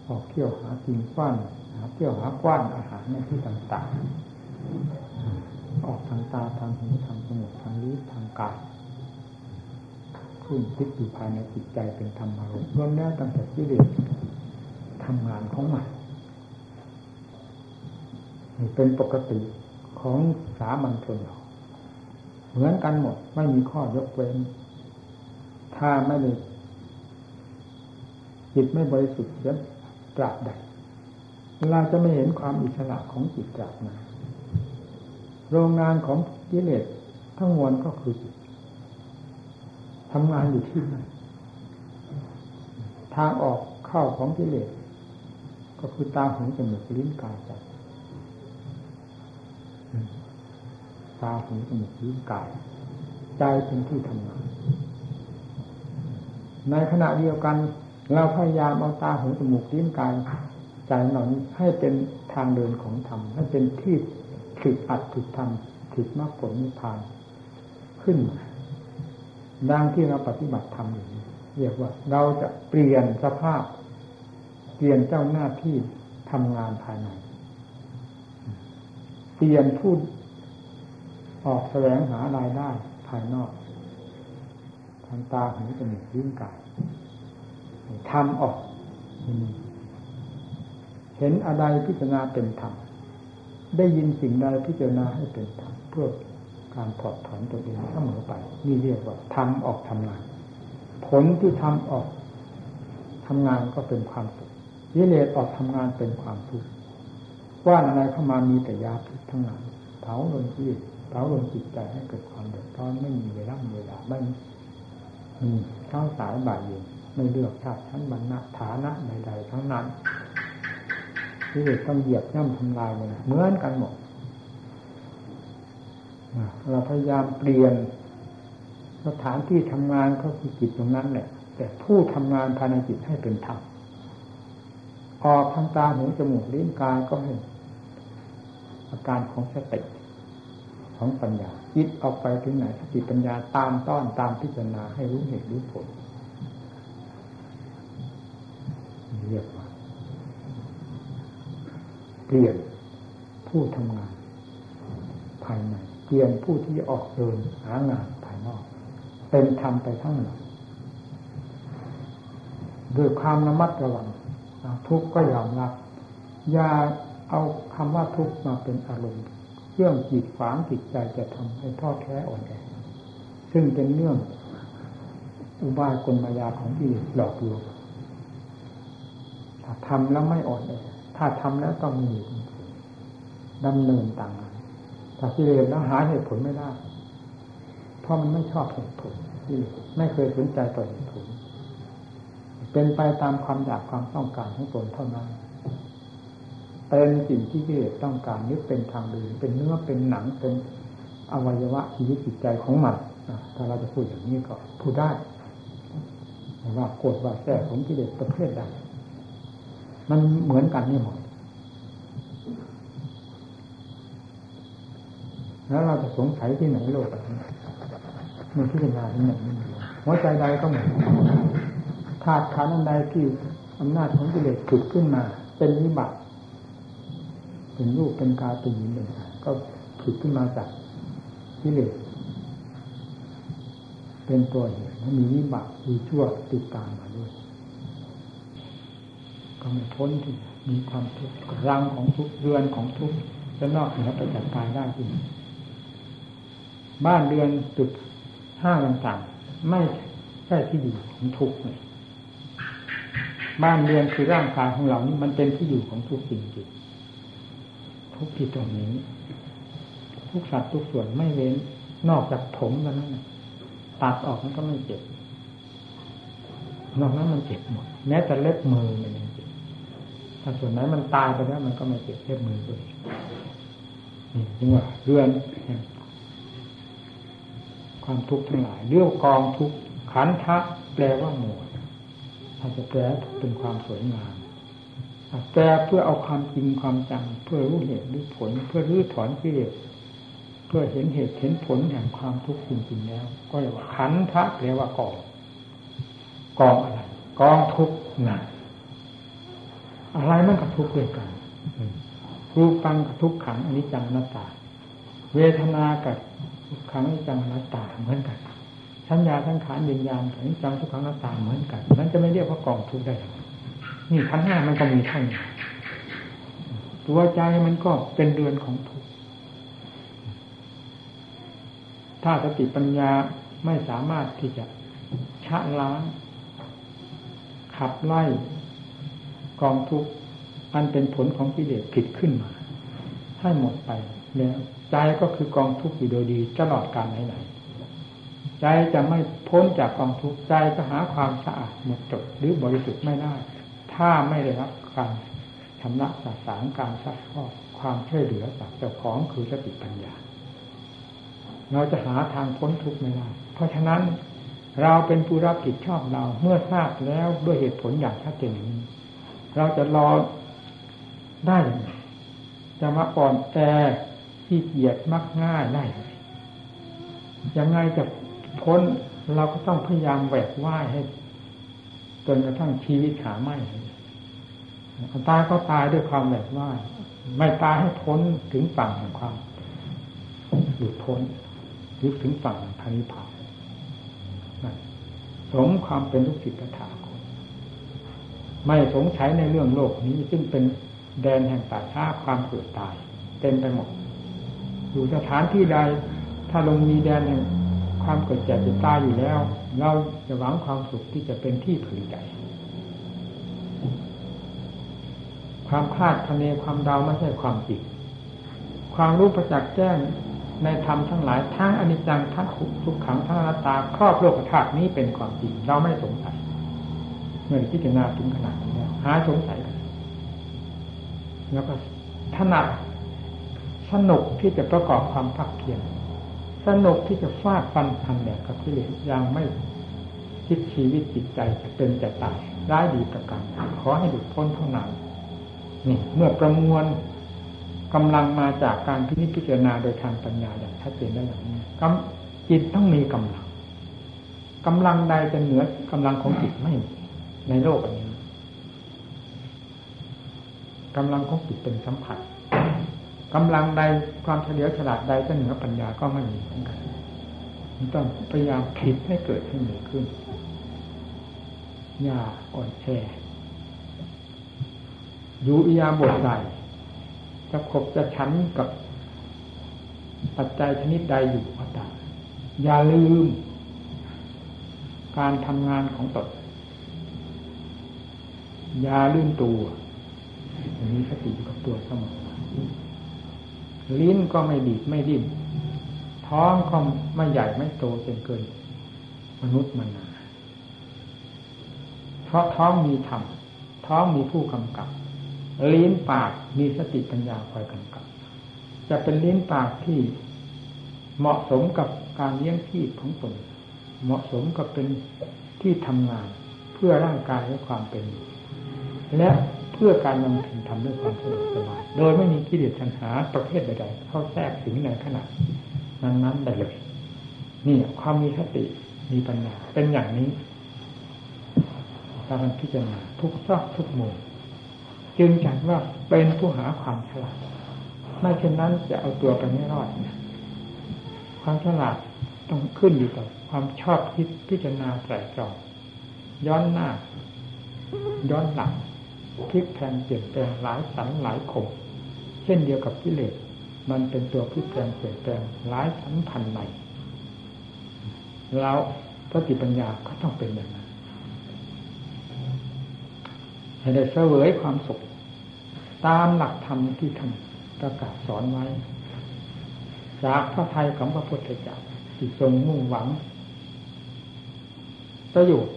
ออกเที่ยวหากินกว้านหาเที่ยวหากว้านอาหารในที่ต่างๆ ออกทางตาทางหูทางจมูกทางลิ้นทางกายขึ้นคิดอยู่ภายในจิตใจเป็นธรรมารมณ์รวมแล้วตั้งแต่กิเลสทำงานของมันเป็นปกติของสามัญชนเรา เหมือนกันหมด ไม่มีข้อยกเว้น ถ้าไม่ได้จิตไม่บริสุทธิ์ยันตราบใดเราจะไม่เห็นความอิสระของจิตตราบนั้นโรงงานของกิเลสทั้งมวลก็คือจิตทำงานอยู่ที่นั่นทางออกเข้าของกิเลสก็คือตาหูจมูกลิ้นกายใจ ตาหูจมูกลิ้นกายใจเป็นที่ทำงาน ในขณะเดียวกัน เราพยายามเอาตาหูจมูกลิ้นกายใจเหล่านี้ให้เป็นทางเดินของธรรมให้เป็นที่ถิดอัดถิดธรรมถิดมรรคผลนิพพานขึ้นมาดังที่เราปฏิบัติธรรมอยู่เรียกว่า เราจะเปลี่ยนสภาพ เปลี่ยนเจ้าหน้าที่ทำงานภายใน เปลี่ยนพูด ออกแสวงหารายได้ภายนอกทางตาหูจมูกลิ้นกายทำออก เห็นอะไรพิจารณาเป็นธรรมได้ยินสิ่งใดพิจารณาให้เป็นธรรมเพื่อการถอดถอนตัวเองเสมอไป นี่เรียกว่าทำออกทำงาน ผลที่ทำออกทำงานก็เป็นความสุขยิเลสออกทำงานเป็นความทุกข์ว่าอะไรเข้ามามีแต่ยาพิษทั้งนั้นเผาลนชีวิต เผาลนจิตใจให้เกิดความเดือดร้อนไม่มีเวลาเวลาไม่มีเช้าสายบ่ายเย็นไม่เลือกชาติชั้นบรรณะฐานะใดๆทั้งนั้นที่เด็กต้องเหยียบย่ำทำลายเลยเหมือนกันหมดเราพยายามเปลี่ยนสถานที่ทำงานก็คือจิตตรงนั้นแหละ แต่ผู้ทำงานภายในจิตให้เป็นธรรมออกทางตาหูจมูกลิ้นกายก็เห็นอาการของสติ ของปัญญาจิตออกไปถึงไหนสติปัญญาตามต้อนตามพิจารณาให้รู้เหตุรู้ผลเรียกว่าเปลี่ยนผู้ทำงาน ภายในเปลี่ยนผู้ที่ออกเดินหางานภายนอก เป็นธรรมไปทั้งหมดด้วยความระมัดระวังทุกข์ก็ยอมรับอย่าเอาคำว่าทุกข์มาเป็นอารมณ์ เรื่องจิตขวางจิตใจจะทำให้ท้อแท้อ่อนแอซึ่งเป็นเรื่องอุบายกลมายาของที่หลอกลวงถ้าทำแล้วไม่อ่อนแอถ้าทำแล้วต้องมีดำเนินต่างกันถ้ากิเลสแล้วหาเหตุผลไม่ได้ เพราะมันไม่ชอบเหตุผลที่ไม่เคยสนใจต่อเหตุผล เป็นไปตามความอยากความต้องการของตนเท่านั้น เป็นสิ่งที่กิเลสต้องการนึกเป็นทางเดินเป็นเนื้อเป็นหนังเป็นอวัยวะชีวิตจิตใจของมันถ้าเราจะพูดอย่างนี้ก็พูดได้ว่าโกรธว่าแท้ของกิเลสประเภทใดมันเหมือนกันนี่หมดแล้วเราจะสงสัยที่ไหนโลกนี้มันพิจารณาที่ไหนหัวใจใดก็เหมือนธาตุขันธ์ใดที่อำนาจของกิเลสผุดขึ้นมา เป็นวิบัติ เป็นรูปเป็นกายเป็นหญิงเป็นชายก็ผิดขึ้นมาจากกิเลสเป็นตัวเหตุมีวิบากมีชั่วติดตามมาด้วย ก็ไม่พ้นที่มีความทุกข์รังของทุกเรือนของทุกจะนอกเหนือไปจากกายได้ที่บ้านเรือนตึกห้าต่างๆ ไม่ใช่ที่อยู่ของทุกข์เลยบ้านเรือนคือร่างกายของเรานี่มันเป็นที่อยู่ของทุกข์จริง ทุกที่ตรงนี้ ทุกสัตว์ทุกส่วนไม่เว้นนอกจากผมแล้วนั่นตัดออกมันก็ไม่เจ็บ นอกนั้นมันเจ็บหมด แม้แต่เล็บมือมันยังเจ็บถ้าส่วนไหนมันตายไปแล้วมันก็ไม่เจ็บเล็บมือเลยนี่จึงว่าเรื่อนความทุกข์ทั้งหลายเรื่องกองทุกข์ขันทะแปลว่าหมวดถ้าจะแปลเป็นความสวยงาม แปลเพื่อเอาความจริงความจังเพื่อรู้เหตุรู้ผล เพื่อรื้อถอนกิเลสเพื่อเห็นเหตุเห็นผลแห่งความทุกข์จริงๆแล้ว ก็เรียกว่าขันทะแปลว่ากองกองอะไรกองทุกข์นักอะไรมันกับทุกข์ด้วยกันรูปังกับทุกขังอนิจจังนัตตา เวทนากับทุกขังอนิจจังนัตตาเหมือนกันสัญญาทั้งขานวิญญาณอนิจจังทุกขังนัตตาเหมือนกันนั้นจะไม่เรียกว่ากองทุกข์ได้ นี่ขันห้ามันก็มีท่านตัวใจมันก็เป็นเดือนของทุกข์ถ้าสติปัญญาไม่สามารถที่จะชะล้าง ขับไล่กองทุกข์อันเป็นผลของกิเลสผิดขึ้นมา ให้หมดไปแล้วใจก็คือกองทุกข์อยู่โดยดีตลอดการไหนๆใจจะไม่พ้นจากกองทุกข์ใจก็หาความสะอาดหมดจดหรือบริสุทธิ์ไม่ได้ ถ้าไม่ได้รับการชำระสาสางการซักฟอกความช่วยเหลือจากเจ้าของคือสติปัญญา เราจะหาทางพ้นทุกข์ไม่ได้เพราะฉะนั้นเราเป็นผู้รับผิดชอบเราเมื่อทราบแล้วด้วยเหตุผลอย่างชัดเจนนี้ เราจะรอได้ยังไงจะมาอ่อนแอที่เกียดมักง่ายได้ยังไงจะพ้นเราก็ต้องพยายามแหวกว่ายให้จนกระทั่งชีวิตหาไม่ ตายก็ตายด้วยความแหวกว่ายไม่ตายให้พ้นถึงฝั่งแห่งความหลุดพ้นหรือถึงฝั่งพานิพานสมความเป็นลูกศิษย์ถาคตไม่สงสัยในเรื่องโลกนี้ซึ่งเป็นแดนแห่งป่าช้าความเกิดตาย เต็มไปหมด อยู่สถานที่ใด ถ้าลงมีแดนแห่งความเกิดแก่เจ็บตายอยู่แล้ว เราจะหวังความสุขที่จะเป็นที่พึงใจ ความคาดคะเนความเดาไม่ใช่ความจริงความรู้ประจักษ์แจ้งในธรรมทั้งหลายทั้งอนิจจังทั้งทุกขังทั้งอนัตตาครอบโลกธาตุนี้เป็นความจริงเราไม่สงสัยเมื่อพิจารณาถึงขนาดนี้หาสงสัยกันแล้วก็ถนัดสนุกที่จะประกอบความพักเพียรสนุกที่จะฟาดฟันทันแดกกับกิเลสยังไม่คิดชีวิตจิตใจจะเป็นจะตายร้ายดีประการขอให้หลุดพ้นเท่านั้น นี่เมื่อประมวลกำลังมาจากการพิจิจารณาโดยทางปัญญาอย่างชัดเจนได้อย่างนี้จิตต้องมีกำลังกำลังใดจะเหนือกำลังของจิตไม่มีในโลกนี้กำลังของจิตเป็นสัมผัสกำลังใดความเฉลียวฉลาดใดจะเหนือปัญญาก็ไม่มีเหมือนกันต้องพยายามผิดให้เกิดให้มีขึ้นอย่าอ่อนแอ อยู่อียาบทใดจะขบจะฉันกับปัจจัยชนิดใดอยู่ก็ตามอย่าลืม การทำงานของตนอย่าลืมตัวมีสติอยู่กับตัวเสมอลิ้นก็ไม่ดีดไม่ดิ้นท้องก็ไม่ใหญ่ไม่โตจนเกิน มนุษย์มนาเพราะท้องมีธรรมท้องมีผู้กำกับ ลิ้นปากมีสติปัญญาคอยกำกับ จะเป็นลิ้นปากที่เหมาะสมกับการเลี้ยงชีพของตนเหมาะสมกับเป็นที่ทำงานเพื่อร่างกายและความเป็นอยู่และเพื่อการนำถึงทำด้วยความสะดวกสบายโดยไม่มีกิเลสทันหาประเภทใดๆเข้าแทรกถึงในขณะนั้นๆได้เลยนี่ความมีสติมีปัญญาเป็นอย่างนี้การพิจารณาทุกซอกทุกมุม จึงจัดว่าเป็นผู้หาความฉลาดไม่เช่นนั้นจะเอาตัวไปไม่รอดนความฉลาดต้องขึ้นอยู่กับความชอบคิดพิจารณาใส่จองย้อนหน้า ย้อนหลังพลิกแพงเปลี่ยนแปลงหลายสันหลายขมเช่นเดียวกับกิเลสมันเป็นตัวพลิกแปลงเปลี่ยนแปลงหลายสันพันในแล้วสติปัญญาก็ต้องเป็นอย่างนั้นให้ได้เสวยความสุข ตามหลักธรรมที่ท่านประกาศสอนไว้ จากพระไทยของพระพุทธเจ้าที่ทรงมุ่งหวัง ประโยชน์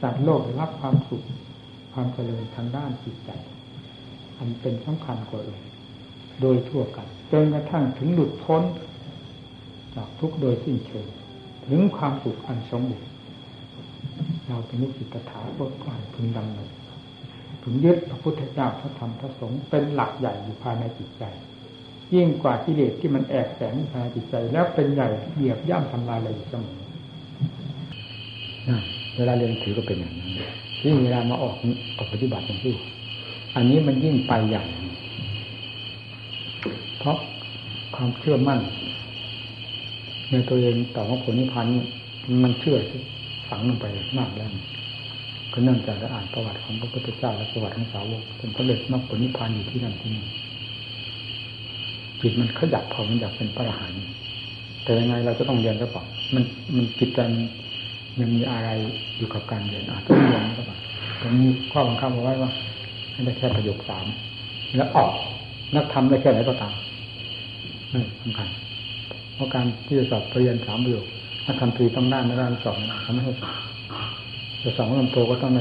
สัตว์โลกรับความสุขความเจริญทางด้านจิตใจ อันเป็นสำคัญกว่าอื่นโดยทั่วกันจนกระทั่งถึงหลุดพ้น จากทุกโดยสิ้นเชิงถึงความสุขอันสมบูรณ์เราเป็นนิสิตถาคตก่อนพึงดำเนิน พึงยึดพระพุทธเจ้าพระธรรมพระสงฆ์เป็นหลักใหญ่อยู่ภายในจิตใจ ยิ่งกว่ากิเลสที่มันแอบแฝงภายในจิตใจ แล้วเป็นใหญ่เหยียบย่ำทำลายอะไรอยู่เสมอเวลาเรียนถือก็เป็นอย่างนั้นที่เวลามาออกออกปฏิบัติอย่างที่อันนี้มันยิ่งไปใหญ่เพราะความเชื่อมั่นในตัวเองต่อพระผลนิพพานมันเชื่อฝังลงไปมากแล้ว ก็เนื่องจากเราอ่านประวัติของพระพุทธเจ้าและประวัติของสาวกจนพระเดชมรรคผลนิพพานอยู่ที่นั่นที่นี่จิตมันขยับพอมันอยากเป็นพระอรหันต์แต่ยังไงเราจะต้องเรียนก็บอกมันมันจิตใจยังมีอะไรอยู่กับการเรียนอาจจะเรียนก็บอกผมมีข้อบังคับเอาไว้ว่าให้ได้แค่ประโยคสามแล้วออกนักทำได้แค่ไหนก็ตามนี่สำคัญเพราะการที่จะสอบเรียนสามประโยคถ้าทำตรีต้องได้ไม่ได้สอบเขาไม่ให้สอบ จะสองลำโตก็ต้องใน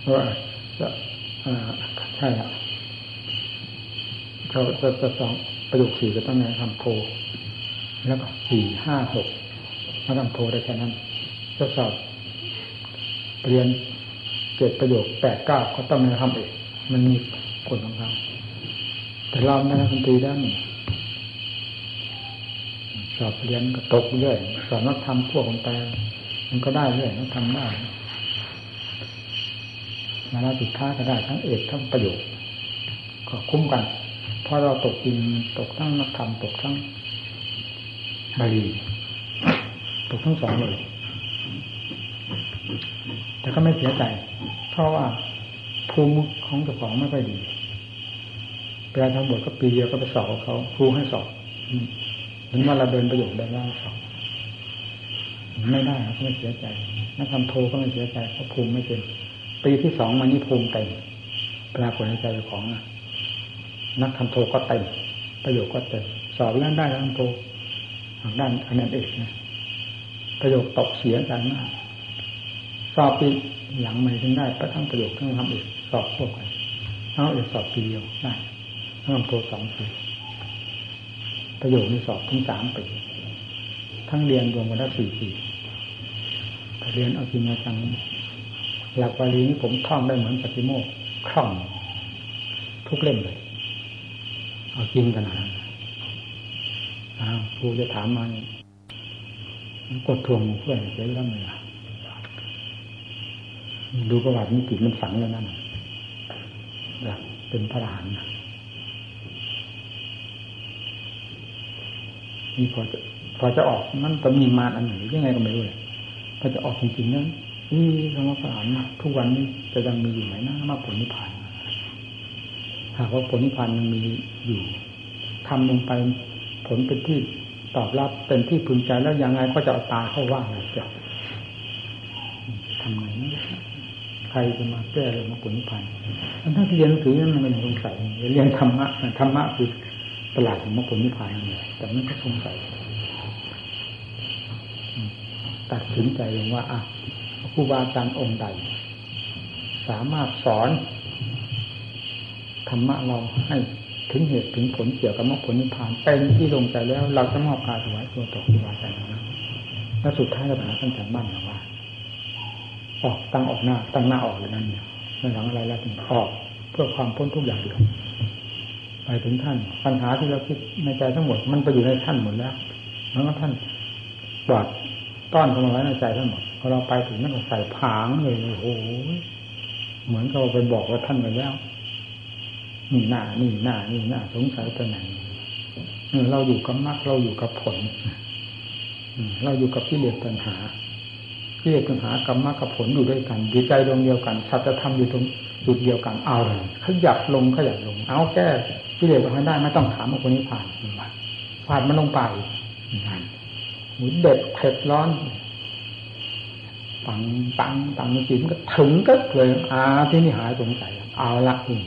เพราะว่าใช่ครับเราจะจะสองประโยคสี่ก็ต้องในทำโทแล้วก็สี่ห้าหกถ้าทำโทได้แค่นั้นจะสอบเรียนเจ็ดประโยคแปดเก้าก็ต้องในทำเอกมันมีผลของเราแต่เราไม่ได้ทำตรีได้สอบเรียนก็ตกเรื่อยสอนนักธรรมพวกของแต่ มันก็ได้เรื่อยนักธรรมได้มาลาสุดท้ายก็ได้ทั้งเอกทั้งประโยชน์ก็คุ้มกันเพราะเราตกจริงตกทั้งนักธรรมตกทั้งบาลีตกทั้งสองเลย แต่ก็ไม่เสียใจ เพราะว่าภูมิของเจ้าของไม่ค่อยดีแปลทั้งหมดก็ปีเดียวก็ไปสอบเขาครูให้สอบถึงว่าเราเดินประโยชน์ได้ล่าสอง ไม่ได้ครับไม่เสียใจนักทำโทก็ไม่เสียใจเพราะภูมิไม่เต็มปีที่สองมานี้ภูมิเต็มปรากฏในใจของนักทำโทก็เต็มประโยชน์ก็เต็มสอบเรื่องได้แล้วทำโททางด้านอันนั้นเอกนะประโยคตกเสียกันมากสอบปีหลังไม่ถึงได้ประทั้งประโยคทั้งทำเอกสอบพวกกันเอาเอกสอบปีเดียวได้ทั้งทำโทสองปีประโยคนี้สอบทั้งสามปีทั้งเรียนรวมกันแล้วสี่ปี เรียนเอาจริงจังหลักบาลีนี้ผมท่องได้เหมือนปฏิโมกคล่อง ทุกเล่มเลย เอาจริงขนาดนั้นครูจะถามมากดทวงเพื่อนเสียแล้วเลยดูประวัตินี้จิตมันฝังแล้วนั่นหลักเป็นพระอรหันต์นี่พอจะพอจะออกมันต้องมีมารอันไหนยังไงก็ไม่รู้เลย พอจะออกจริงๆนั้นนี่คำว่าพระอรหันต์ทุกวันนี้จะยังมีอยู่ไหมนะมาผลนิพพานหากว่าผลนิพพานยังมีอยู่ทำลงไปผลเป็นที่ตอบรับเป็นที่พึงใจแล้วยังไงก็จะเอาตาเข้าว่างเลยจะทำไงนะใครจะมาแก้เลยมาผลนิพพานถ้าเรียนหนังสือนั้นมันก็ยังสงสัยเรียนธรรมะธรรมะคือตลาดของมรรคผลนิพพานนั่นแหละแต่มันก็สงสัย ตัดสินใจเองว่าอะครูบาอาจารย์องค์ใด สามารถสอนธรรมะเราให้ถึงเหตุถึงผลเกี่ยวกับมรรคผลนิพพานเป็นที่ลงใจแล้ว เราจะมอบกายถวายตัวต่อครูบาอาจารย์นั้นแล้วสุดท้ายเราถามท่านอาจารย์บ้านเราว่าออกตั้งออกหน้า ตั้งหน้าออกเลยนั่นเนี่ยไม่หลังอะไรแล้วถึงออกเพื่อความพ้นทุกอย่างเดียวไปถึงท่านปัญหาที่เราคิดในใจทั้งหมด มันไปอยู่ในท่านหมดแล้วแล้วท่านปลอด ต้อนเข้ามาไว้ในใจทั้งหมดพอเราไปถึงนั่นก็ใส่ผางเลยโอ้โหเหมือนเราไปบอกว่าท่านไปแล้วนี่หน้านี่หน้านี่หน้าสงสัยไปไหนเราอยู่กับมรรคเราอยู่กับผลเราอยู่กับกิเลสปัญหากิเลสปัญหากับมรรคกับผลอยู่ด้วยกันดีใจดวงเดียวกันสัจธรรมอยู่ตรงจุดเดียวกันเอาเลยขยับลงขยับลง เอาแก้กิเลสปัญหาได้ไม่ต้องถามว่าคนนี้ผ่านผ่านมันลงไปนั่น เด็ดเผ็ดร้อนปังปังปังจิตก็ถึงก็เลยอาที่นี่หายสงสัยเอาละนี่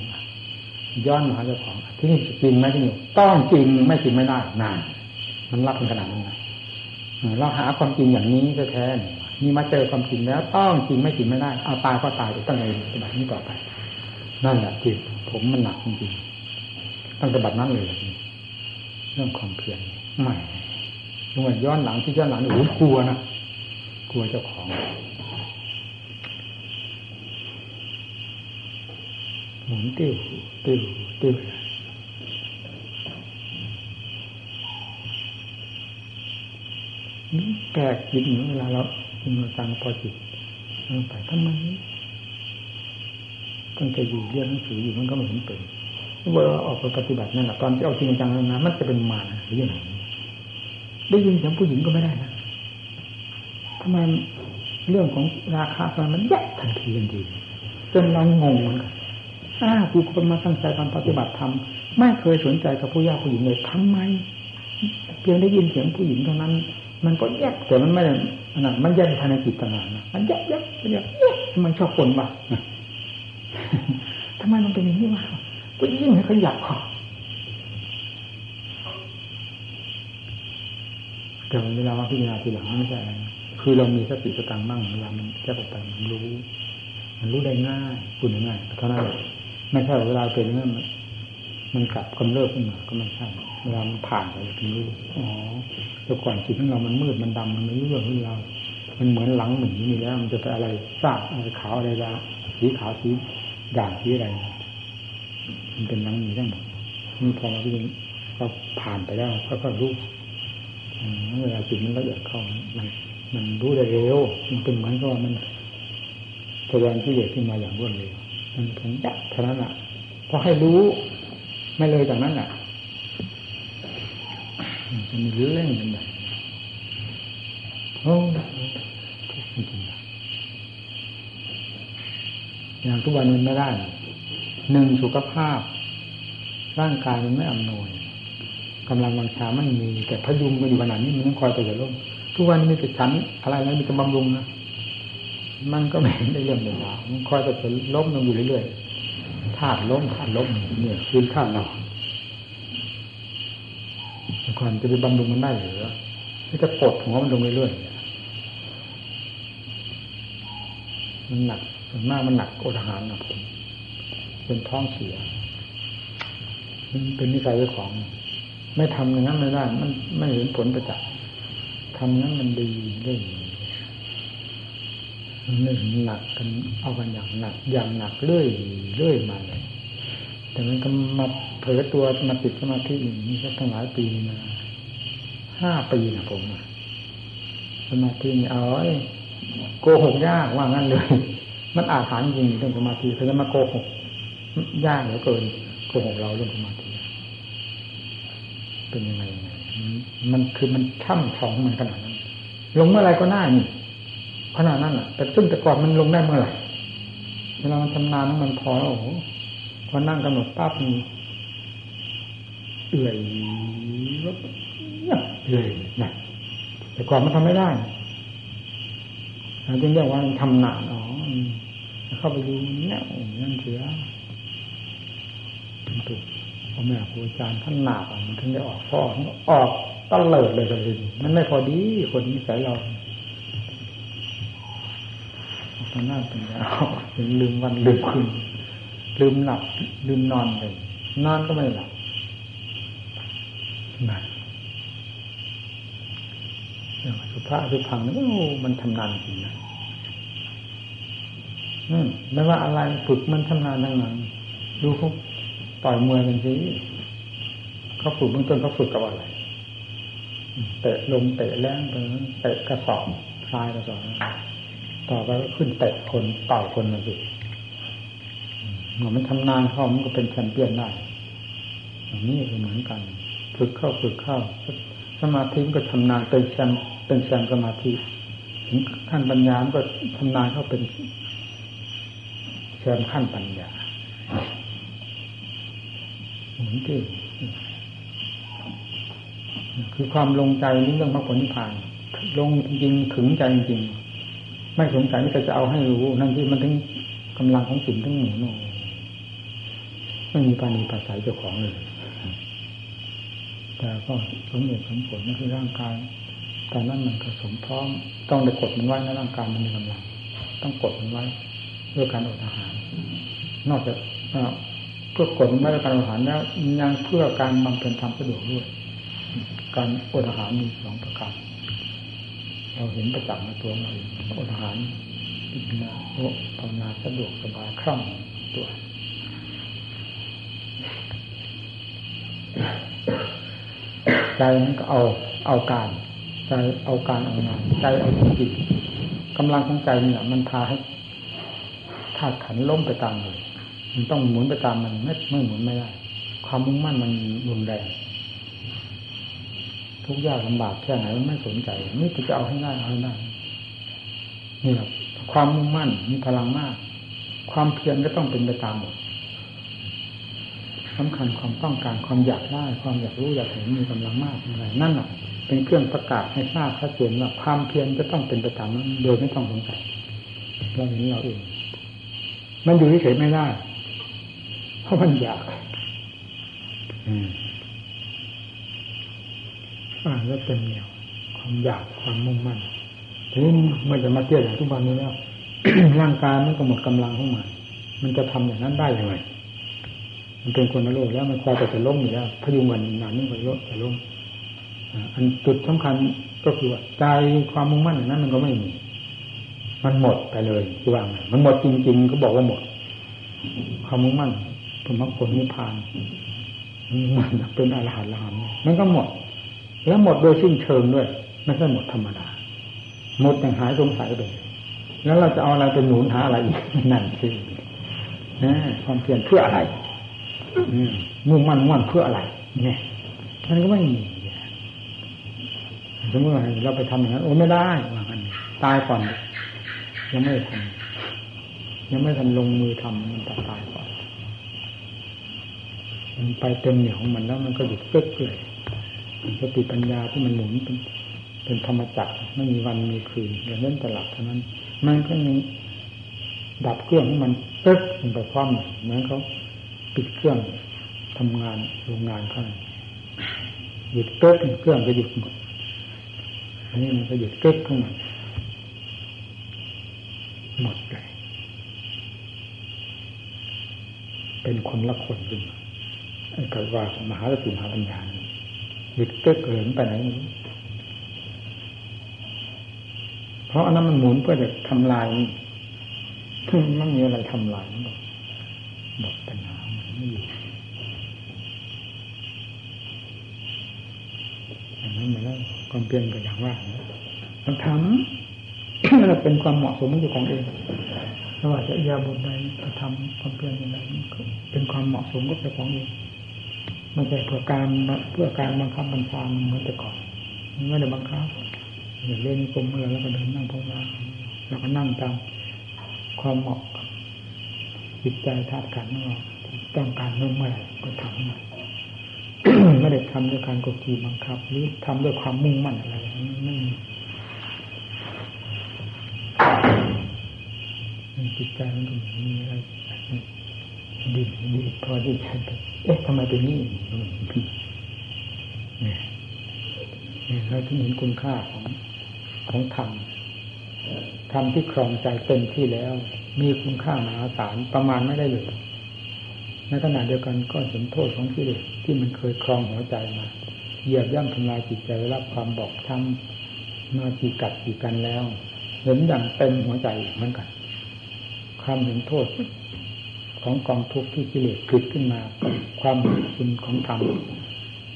ย้อนมาเจ้าของที่นี่จริงไหมที่นี่ต้องจริงไม่จริงไม่ได้นานมันรับเป็นขนาดนั้นเราหาความจริงอย่างนี้แท้ๆนี่มาเจอความจริงแล้ว ต้องจริงไม่จริงไม่ได้เอาตายก็ตายตั้งแต่ปฏิบัตินี้ต่อไป นั่นแหละจิตผมมันหนักจริงๆตั้งแต่บัดนั้นเลยเรื่องความเพียรใหม่ ลงย้อนหลังที่ย้อนหลังโอ้กลัวนะกลัวเจ้าของหมุนติ้วติ้วติ้วแปลกจิตเวลาเราจิตเราตังพอจิตลงไปทำไมตั้งใจอยู่เรียนหนังสืออยู่มันก็ไม่เห็นเป็นเวลาออกไปปฏิบัตินั่นแหละตอนที่เอาจริงจังแล้วนะมันจะเป็นมาหรือยังไง ได้ยินเสียงผู้หญิงก็ไม่ได้นะทำไมเรื่องของราคาตอนมันแยกทันทีทันทีจนเรางงเหมือนกันอ้ากูคนมาตั้งใจทำปฏิบัติธรรมไม่เคยสนใจกับผู้ยากผู้หญิงเลยทำไม เพียงได้ยินเสียงผู้หญิงเท่านั้น มันก็แยกแต่มันไม่ได้ขนาดมันแยกภายในจิตต่างหากนะมันแยกแยกแยกแยกมันชอบคนบ้าทำไมมันเป็นอย่างนี้วะก็ยิ่งให้ขยับเขา แต่เวลาพิจารณาทีหลังไม่ใช่คือเรามีสติสตังมั่งเวลามันจะออกไปมันรู้ มันรู้ได้ง่ายคุณง่ายเท่านั้นแหละไม่ใช่เวลาเป็นนั่นมันกลับกำเริบขึ้นมาก็ไม่ใช่เวลามันผ่านไปถึงรู้อ๋อแต่ก่อนจิตของเรามันมืดมันดำมันไม่รู้เรื่องของเรา มันเหมือนหลังหมือนนี้แล้ว มันจะไปอะไรทราบอะไรขาวอะไรละสีขาวสีด่างสีอะไร มันเป็นหลังนี้ทั้งหมดนี่พอมาที่นี้ก็ผ่านไปแล้วก็รู้ เวลาจิตมันละเอียดเข้ามันมันรู้ได้เร็ว มันเป็นเหมือนกับมันแสดงที่เด็กขึ้นมาอย่างรวดเร็วมันถึงจับเท่านั้นอะพอให้รู้ ไม่เลยจากนั้นอะมันมีเล่นกันแบบโอ้จริงๆอย่างทุกวันมันไม่ได้หนึ่งสุขภาพ ร่างกายมันไม่อำนวย กำลังวังชามันมี แต่พยุงกันอยู่ขนาดนี้มันต้องคอยไปแต่ล้มทุกวันนี้มีแต่ฉันอะไรนะมีแต่บำรุงนะมันก็ไม่ได้เรื่องเดียวมันคอยแต่ล้มลงอยู่เรื่อยๆธาตุล้มธาตุล้มเนี่ยคือธาตุเราก่อนจะไปบำรุงมันได้หรือที่จะกดหัวมันลงเรื่อยๆมันหนักส่วนมากมันหนักอดอาหารนะผมเป็นท้องเสียมันเป็นนิสัยของ ไม่ทำอย่างนั้นไม่ได้ มันไม่เห็นผลประจักษ์ทำนั้นมันดีได้หนึ่งหนักกันเอากันอย่างหนัก อย่างหนักเรื่อยเรื่อยมาเลยแต่มันก็มาเผยตัวมาติดสมาธิอย่างนี้ก็ตั้งหลายปีมาห้าปีนะผมสมาธินี่เอาไอ้โกหกยากว่างั้นเลย มันอาถรรพ์จริงเรื่องสมาธิเขาจะมาโกหกยากเหลือเกินโกหกเราเรื่องสมาธิ เป็นยังไงมันคือมันช่ำท้องมันขนาดนั้น ลงเมื่อไรก็น่านี่ขนาดนั้นอะ แต่ซึ่งแต่ก่อนมันลงได้เมื่อไหร่เวลามันทำนานมันพอแล้วโอ้โหพอนั่งกำหนดปั๊บมีเอื่อยรถเลยนะแต่ก่อนมันทำไม่ได้จึงเรียกว่าทำหนาอ๋อเข้าไปดูเนี่ยนั่นเสียถูก พ่อแม่ครูอาจารย์ท่านหนาบมันถึงได้ออกพ่อออกตเลิดเลยเลยมันไม่พอดีคนนี้ใส่เราตอนนั้นเป็นแล้วลืมวันลืมคืนลืมหลับ ลืมนอนเลยนอนก็ไม่หลับนั่นอย่างสุภาพสุพังนี่โอ้มันทำนานจริงนะอืมไม่ว่าอะไรฝึกมันทำนานทั้งนั้นดูเขา ต่อยมวยกันสิเขาฝึกเบื้องต้นเขาฝึกกับอะไรเตะลมเตะแรงไปเตะกระสอบทรายกระสอบต่อไปก็ขึ้นเตะคนต่อยคนมาสิเมื่อมันทำนานเข้ามันก็เป็นแชมเปี้ยนได้อย่างนี้ก็เหมือนกัน ฝึกเข้าฝึกเข้า สมาธิก็ทำนานเป็นแชมเป็นแชมสมาธิถึงขั้นปัญญาก็ทำนานเข้าเป็นแชมขั้นปัญญา หมือนที่คือความลงใจเรื่องพระผลนิพพาน ลงจริงถึงใจจริง ไม่สงสัยไม่จะเอาให้รู้ นั่นที่มันถึงกำลังของสิ่งทั้งหมดโนไม่มีปานีภาษาเจ้าของเลย แต่ก็สมเหตุสมผลนั่นคือร่างกายแต่นั้นมันผสมพร้อม ต้องได้กดมันไว้ในร่างกายมันมีกำลัง ต้องกดมันไว้ด้วยการอดอาหาร นอกจาก พื่อกดมันไว้ด้การอาหารแล้วยังเพื่อการบำเพ็ญธรรมสะดวกด้วย การอดอาหารมีสองประการเราเห็นประจักษ์ในตัวเราอดอาหารพิจารณาภาวนาสะดวกสบายคล่องตัวใจมันก็เอาเอาการใจเอาการเอางานใจเอาจิตกำลังของใจเนี่ยมันพาให้ธาตุขันล้มไปตามเลย มันต้องหมุนไปตามมันไม่ไม่หมุนไม่ได้ ความมุ่งมั่นมันรุนแรงทุกยากลำบากแค่ไหนมันไม่สนใจไม่จะเอาให้ได้เอาให้ได้นี่แหละความมุ่งมั่นมีพลังมาก ความเพียรก็ต้องเป็นไปตามหมดสำคัญความต้องการความอยากได้ ความอยากรู้อยากเห็นมีกำลังมากอะไรนั่นแหละเป็นเครื่องประกาศให้ทราบชัดเจนว่าความเพียรจะต้องเป็นไปตามนั้นโดยไม่ต้องสงสัยเราเห็นเราเองมันอยู่เฉยไม่ได้ ราะมันอยากอืมอ่าแล้วเต็มเหนียวความอยากความมุ่งมั่นทีนี้เมื่อจะมาเทียบอย่างทุกวันนี้แล้วร่างกายมันก็หมดกำลังของมันมันจะทำอย่างนั้นได้ยังไงมันเป็นคนในโลกแล้วมันคอยแต่จะล้มอยู่แล้วพยุงมันนานนี่ก็ล้มจะล้มอันจุดสำคัญก็คือว่าใจความมุ่งมั่นอย่างนั้น มันก็ไม่มี มันหมดไปเลยคือว่าไงมันหมดจริง ๆ ก็บอกว่าหมด ความมุ่งมั่น ผลมรรคผลนิพพานมันเป็นอรหันต์ละหันมันก็หมด แล้วหมดโดยสิ้นเชิงด้วยไม่ใช่หมดธรรมดาหมดอย่างหายสงสัยไปแล้วเราจะเอาอะไรเป็นหนุนหาอะไรอีกนั่นสินะความเพียรเพื่ออะไรมุ่งมั่นมุ่งมั่นเพื่ออะไร เนี่ยมันก็ไม่มีสมมติว่าเราไปทำอย่างนั้นโอ้ไม่ได้ว่ากันตายก่อน ยังไม่ทำยังไม่ทันลงมือทำมันตายก่อน มันไปเต็มเหนี่ยวของมันแล้วมันก็หยุดเกิดเลยสติปัญญาที่มันหมุนเป็นเป็นธรรมจักรไม่มีวันมีคืนอย่างนั้นตลับเท่านั้น มันก็มีดับเครื่องของมันเป๊กลงไปคว่ำเหมือนเขาปิดเครื่องทำงานโรงงานเขาหยุดเป๊กเครื่องก็หยุดหมดอันนี้มันก็หยุดเป๊กขึ้นมาหมดเลยเป็นคนละคนขึ้นมา ไอ้กับว่ามหาสติมหาปัญญาหยุดเป๊กเหินไปไหนไม่เพราะอันนั้นมันหมุนเพื่อจะทำลายมันมีอะไรทำลายหมดปัญหามันไม่อยู่อย่างนั้นมาแล้วความเปลี่ยนก็อย่างว่ามันทำมันเป็นความเหมาะสมอยู่ของเองไม่ว่าจะยาบุญใดจะทำความเปลี่ยนอย่างไรเป็นความเหมาะสมก็เป็นของเอง ไม่ใช่เพื่อการเพื่อการบังคับบัญชาเหมือนแต่ก่อนไม่ได้บังคับอย่างเล่นกลมเมื่อแล้วก็เดินนั่งภาวนาแล้วก็นั่งตามความเหมาะจิตใจธาตุขันธ์ของเราต้องการเมื่อไหร่ก็ทำมาไม่ได้ทำด้วยการกดขี่บังคับ หรือทำด้วยความมุ่งมั่นอะไรไม่มีจิตใจมันก็มีอะไร ดีดีพอดีใจเอ๊ะทำไมเป็นนี่เนี่ยเราถึงเห็นคุณค่าของของธรรมธรรมที่ครองใจเต็มที่แล้ว มีคุณค่ามหาศาลประมาณไม่ได้เลยในขณะเดียวกันก็เห็นโทษของกิเลสที่มันเคยครองหัวใจมาเหยียบย่ำทำลายจิตใจรับความบอกทำมากี่กัดกี่กันแล้ว เห็นอย่างเต็มหัวใจเหมือนกันความเห็นโทษ ของกองทุกข์ที่กิเลสผลิตขึ้นมา ความคุณของธรรม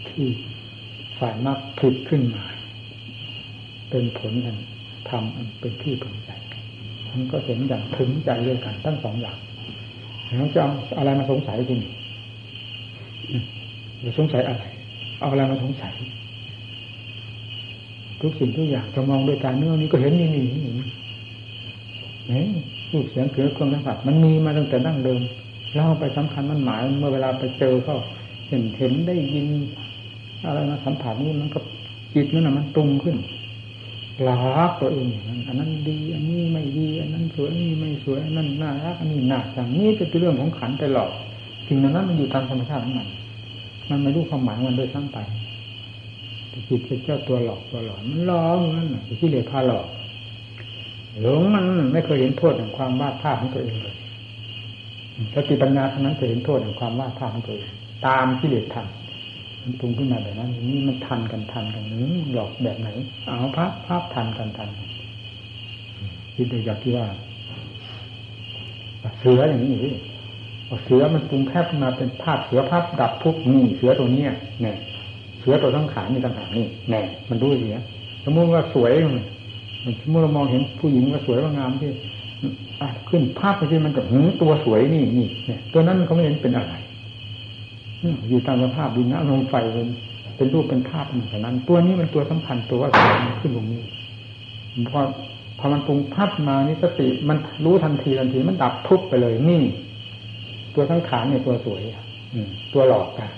ที่ฝ่ายมากผลิตขึ้นมา เป็นผลแห่งธรรมเป็นที่พึงใจมันก็เห็นอย่างถึงใจด้วยกันทั้งสองอย่างแล้วจะเอาอะไรมาสงสัยจริงจะสงสัยอะไร เอาอะไรมาสงสัย ทุกสิ่งทุกอย่างจะมองด้วยตาเนื้อนี้ก็เห็นนี่นี่นี่เนี่ย รูปเสียงเกลือเครื่องสัมผัสมันมีมาตั้งแต่ดั้งเดิมเราไปสำคัญมันหมายเมื่อเวลาไปเจอเขาเห็นเห็นได้ยิน อะไรมาสัมผัสนี่มันก็จิตนั่นนะมันตรงขึ้นรักตัวเองอันนั้นดี อันนี้ไม่ดี อันนั้นสวยอันนี้ไม่สวยอันนั้นน่ารักอันนี้น่าจังนี่เป็นเรื่องของขันตลอดสิ่งนั้นมันอยู่ตามธรรมชาติของมันมันไม่รู้ความหมายมันโดยทั้งไปจิตเป็นเจ้าตัวหลอกตัวหลอนมันหลอกนั่นที่เลยพาหลอก หลงมันไม่เคยเห็นโทษของความวาดภาพของตัวเองเลยสติปัญญาเท่านั้นจะเห็นโทษของความวาดภาพของตัวเองตามที่เลสทันมันปรุงขึ้นมาแบบนั้นนี่มันทันกันทันกันนี้หลอกแบบไหนเอาภาพภาพทันกันทันคิดดูจากที่ว่าเสืออย่างนี้นี่เสือมันปรุงแคบขึ้นมาเป็นภาพเสือภาพดับทุกนี่เสือตัวเนี้ยเนี่ยเสือตัวทั้งขานี่ต่างหากนี่แน่มันดูเสียสมมติว่าสวย เมื่อเรามองเห็นผู้หญิงว่าสวยว่างามที่ขึ้นภาพไปที่มันก็หืตัวสวยนี่นี่เนี่ยตัวนั้นเขาไม่เห็นเป็นอะไรอยู่ตามสภาพดินน้ำลมไฟเป็นเป็นรูปเป็นภาพเหมือนนั้น ตัวนี้มันตัวสำคัญตัวว่าสวยขึ้นตรงนี้พอพอมันปรุงภาพมานี่สติมันรู้ทันทีทันทีมันดับทุบไปเลยนี่ ตัวทั้งขานเนี่ยตัวสวยอืตัวหลอกอะ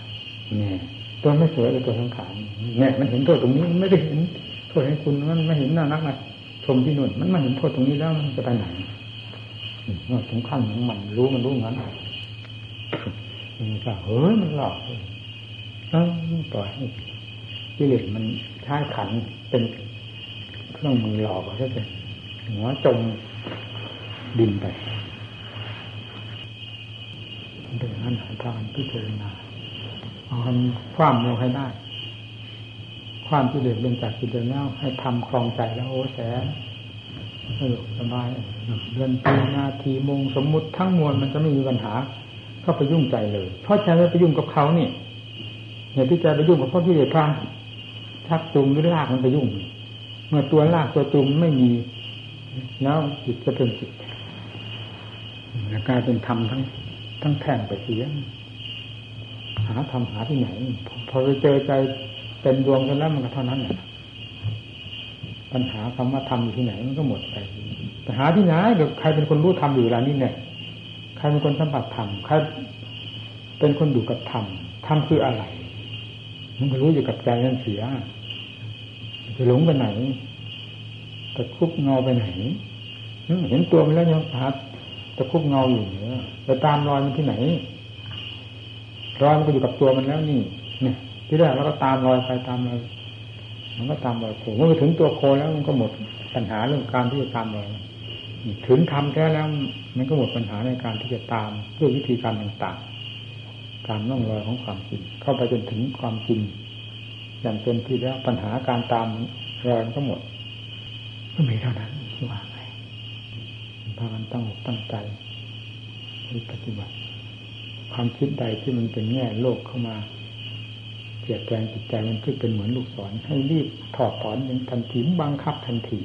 เนี่ยตัวไม่สวยเลยตัวทั้งขานเนี่ยมันเห็นโทษตรงนี้มันไม่ได้เห็นโทษให้คุณมันไม่เห็นน่ารักนะ ชมที่นู่นมันมาเห็นโทษตรงนี้แล้วมันจะไปไหนนี่สำคัญของมันรู้มันรู้งั้นมันก็เฮ้ยมันหลอกต้องปล่อยให้กิเลสมันใช้ขันเป็นเครื่องมือหลอกก็จะหัวจมดินไปเป็นนั้นหาทางพิจารณาเอาความลงให้ได้ ความที่เลสลงจากจิตแล้วให้ทำคลองใจแล้วโอ้แสนสนุกสบายเดือนปีนาทีมงสมมุติทั้งมวลมันจะไม่มีปัญหาเข้าไปยุ่งใจเลย เพราะใจไม่ไปยุ่งกับเขานี่เหตุที่ใจไปยุ่งกับพ่อที่เดือพาชักจูงหรือลากมันไปยุ่ง เมื่อตัวลากตัวจูงไม่มี แล้วจิตจะเป็นจิตกลายเป็นธรรมทั้งทั้งแท่งไปเสียหาธรรมหาที่ไหน พอไปเจอใจ เป็นดวงกันแล้วมันก็เท่านั้นแหละปัญหาคำว่าทำอยู่ที่ไหนมันก็หมดไปแต่หาที่ไหนเดี๋ยวใครเป็นคนรู้ทำอยู่เวลานี้เนี่ยใครเป็นคนสัมผัสธรรมใครเป็นคนอยู่กับธรรมธรรมคืออะไร มันก็รู้อยู่กับใจนั่นเสียจะหลงไปไหนตะคุบเงาไปไหนเห็นตัวมันแล้วยังหาตะคุบเงาอยู่เนี่ยไปตามรอยมันที่ไหนรอยมันก็อยู่กับตัวมันแล้วนี่เนี่ย ที่แรกเราก็ตามรอยไปตามรอยมันก็ตามรอยโคเมื่อไปถึงตัวโคแล้วมันก็หมดปัญหาเรื่องการที่จะตามรอยถึงทำแท้แล้ว มันก็หมดปัญหาในการที่จะตามด้วยวิธีการต่างๆตามน่องรอยของความจริงเข้าไปจนถึงความจริงอย่างเต็มที่แล้วปัญหาการตามรอยก็หมดก็มีเท่านั้นที่ว่าไงพากันตั้งอกตั้งใจที่ปฏิบัติ ความคิดใดที่มันเป็นแง่โลกเข้ามา เปลี่ยนแปลงจิตใจมันขึ้นเป็นเหมือนลูกศรให้รีบถอดถอนอย่างทันทีบังคับทันที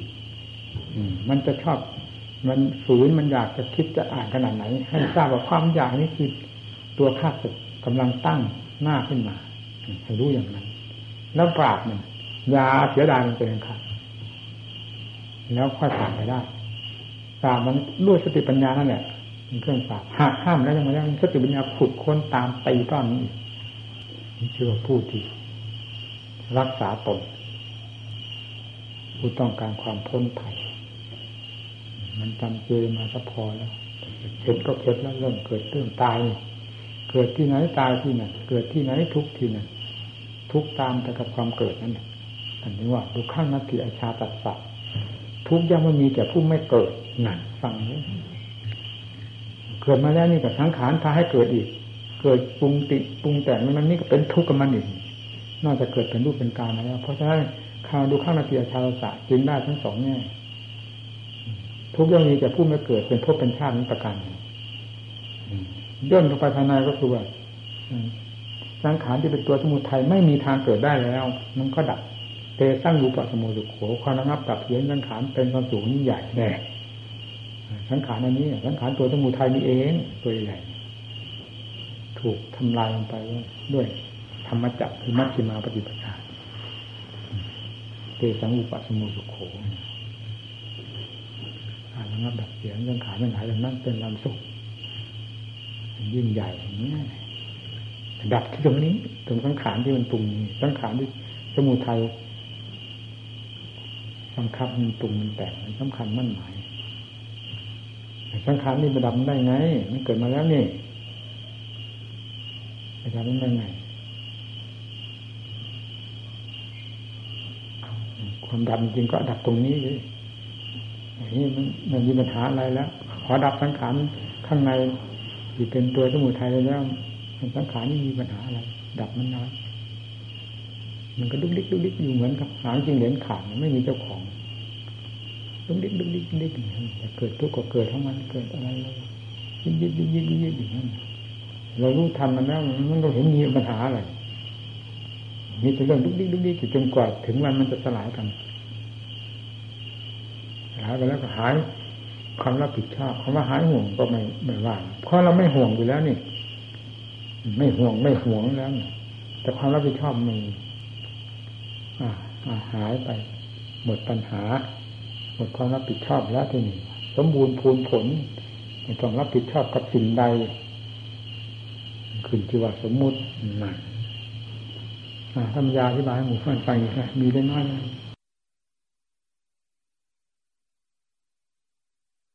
มันจะชอบ มันฝืนมันอยากจะคิดจะอ่านขนาดไหน ให้ทราบว่าความอยากนี้คือตัวข้าศึกกำลังตั้งหน้าขึ้นมาให้รู้อย่างนั้น แล้วปราบมันยาเสียดายมันเป็นครับแล้วค่อยผ่านไปได้ปราบมันด้วยสติปัญญานั่นแหละเป็นเครื่องปราบหากห้ามแล้วยังไงสติปัญญาขุดค้นตามตีต้อนนี้ นี่ชื่อว่าผู้ที่รักษาตน ผู้ต้องการความพ้นภัยมันจำเจมาสัพพอแล้วเข็ดก็เข็ดแล้วเริ่มเกิดเรื่องตาย เกิดที่ไหนตายที่นั่นเกิดที่ไหนทุกที่นั่นทุกตามแต่กับความเกิดนั่นอันนี้ว่าดูข้างนัตติอาชาตัดสัตทุกยังไม่มีแต่ผู้ไม่เกิดนั่นฟังนี้เกิดมาแล้วนี่กับสังขารพาให้เกิดอีก เกิดปรุงติปรุงแต่งมันนี่ก็เป็นทุกข์กับมันอีกนอกจากเกิดเป็นรูปเป็นกามาแล้ว เพราะฉะนั้นข่าวดูข้างนาทีอาชาสะจึงได้ทั้งสองแง่ทุกเรื่องนี้จะพูดไม่เกิดเป็นภพเป็นชาตินี้ประการย่นลงไปภายในก็คือว่าสังขารที่เป็นตัวสมุทัยไม่มีทางเกิดได้แล้ว มันก็ดับเตสร้างรูปสมุทุโขความระงับดับเพียงสังขารเป็นความสูงนี่ใหญ่แน่สังขารอันนี้สังขารตัวสมุทัยนี่เองตัวใหญ่ ถูกทำลายลงไปด้วยธรรมจักรคือมัชฌิมาปฏิปทาเตสังอุปสมุสุโขอ่านแล้วแบบเสียงเรื่องขาเป็นหายแบบนั้นเป็นลำสุขยิ่งใหญ่อย่างนี้ดับที่ตรงนี้ ตรงสังขารที่มันปรุงสังขารที่สมุทัยบังคับมันปรุงมันแต่งมันสำคัญมั่นหมายสังขารนี่มันดับได้ไง มันเกิดมาแล้วนี่ จะทำได้ไงความดับจริงก็ดับตรงนี้เลยนี่มันมันมีปัญหาอะไรแล้ว ขอดับสังขารข้างในที่เป็นตัวสมุทัยแล้วสังขารนี่มีปัญหาอะไร ดับมันน้อยมันก็ดุ๊กดิ๊กดุ๊กดิ๊กอยู่เหมือนกับหางจริงเหรียญขาดไม่มีเจ้าของดุ๊กดิ๊กดุ๊กดิ๊กดุกดิกจะเกิดทุกข์ก็เกิดทั้งมันเกิดอะไรเลยยิบยิบยิบยิบยิบอย่างนั้น เรารู้ทันมันแล้วมันต้องเห็นมีปัญหาอะไรมีแต่เรื่องดุกดิกดุกดิกจนกว่าถึงวันมันจะสลายกันหายไปแล้วก็หายความรับผิดชอบคำว่าหายห่วงก็ไม่ไม่ว่าเพราะเราไม่ห่วงอยู่แล้วนี่ ไม่ห่วงไม่ห่วงแล้วแต่ความรับผิดชอบมีหายไป หมดปัญหา หมดความรับผิดชอบแล้วที่นี้สมบูรณ์พูนผลไม่ต้องรับผิดชอบกับสิ่งใด ขึ้นที่ว่าสมมุตินั่นธรรมยาอธิบายให้หมู่เพื่อนฟังอีกนะมีได้น้อยนะ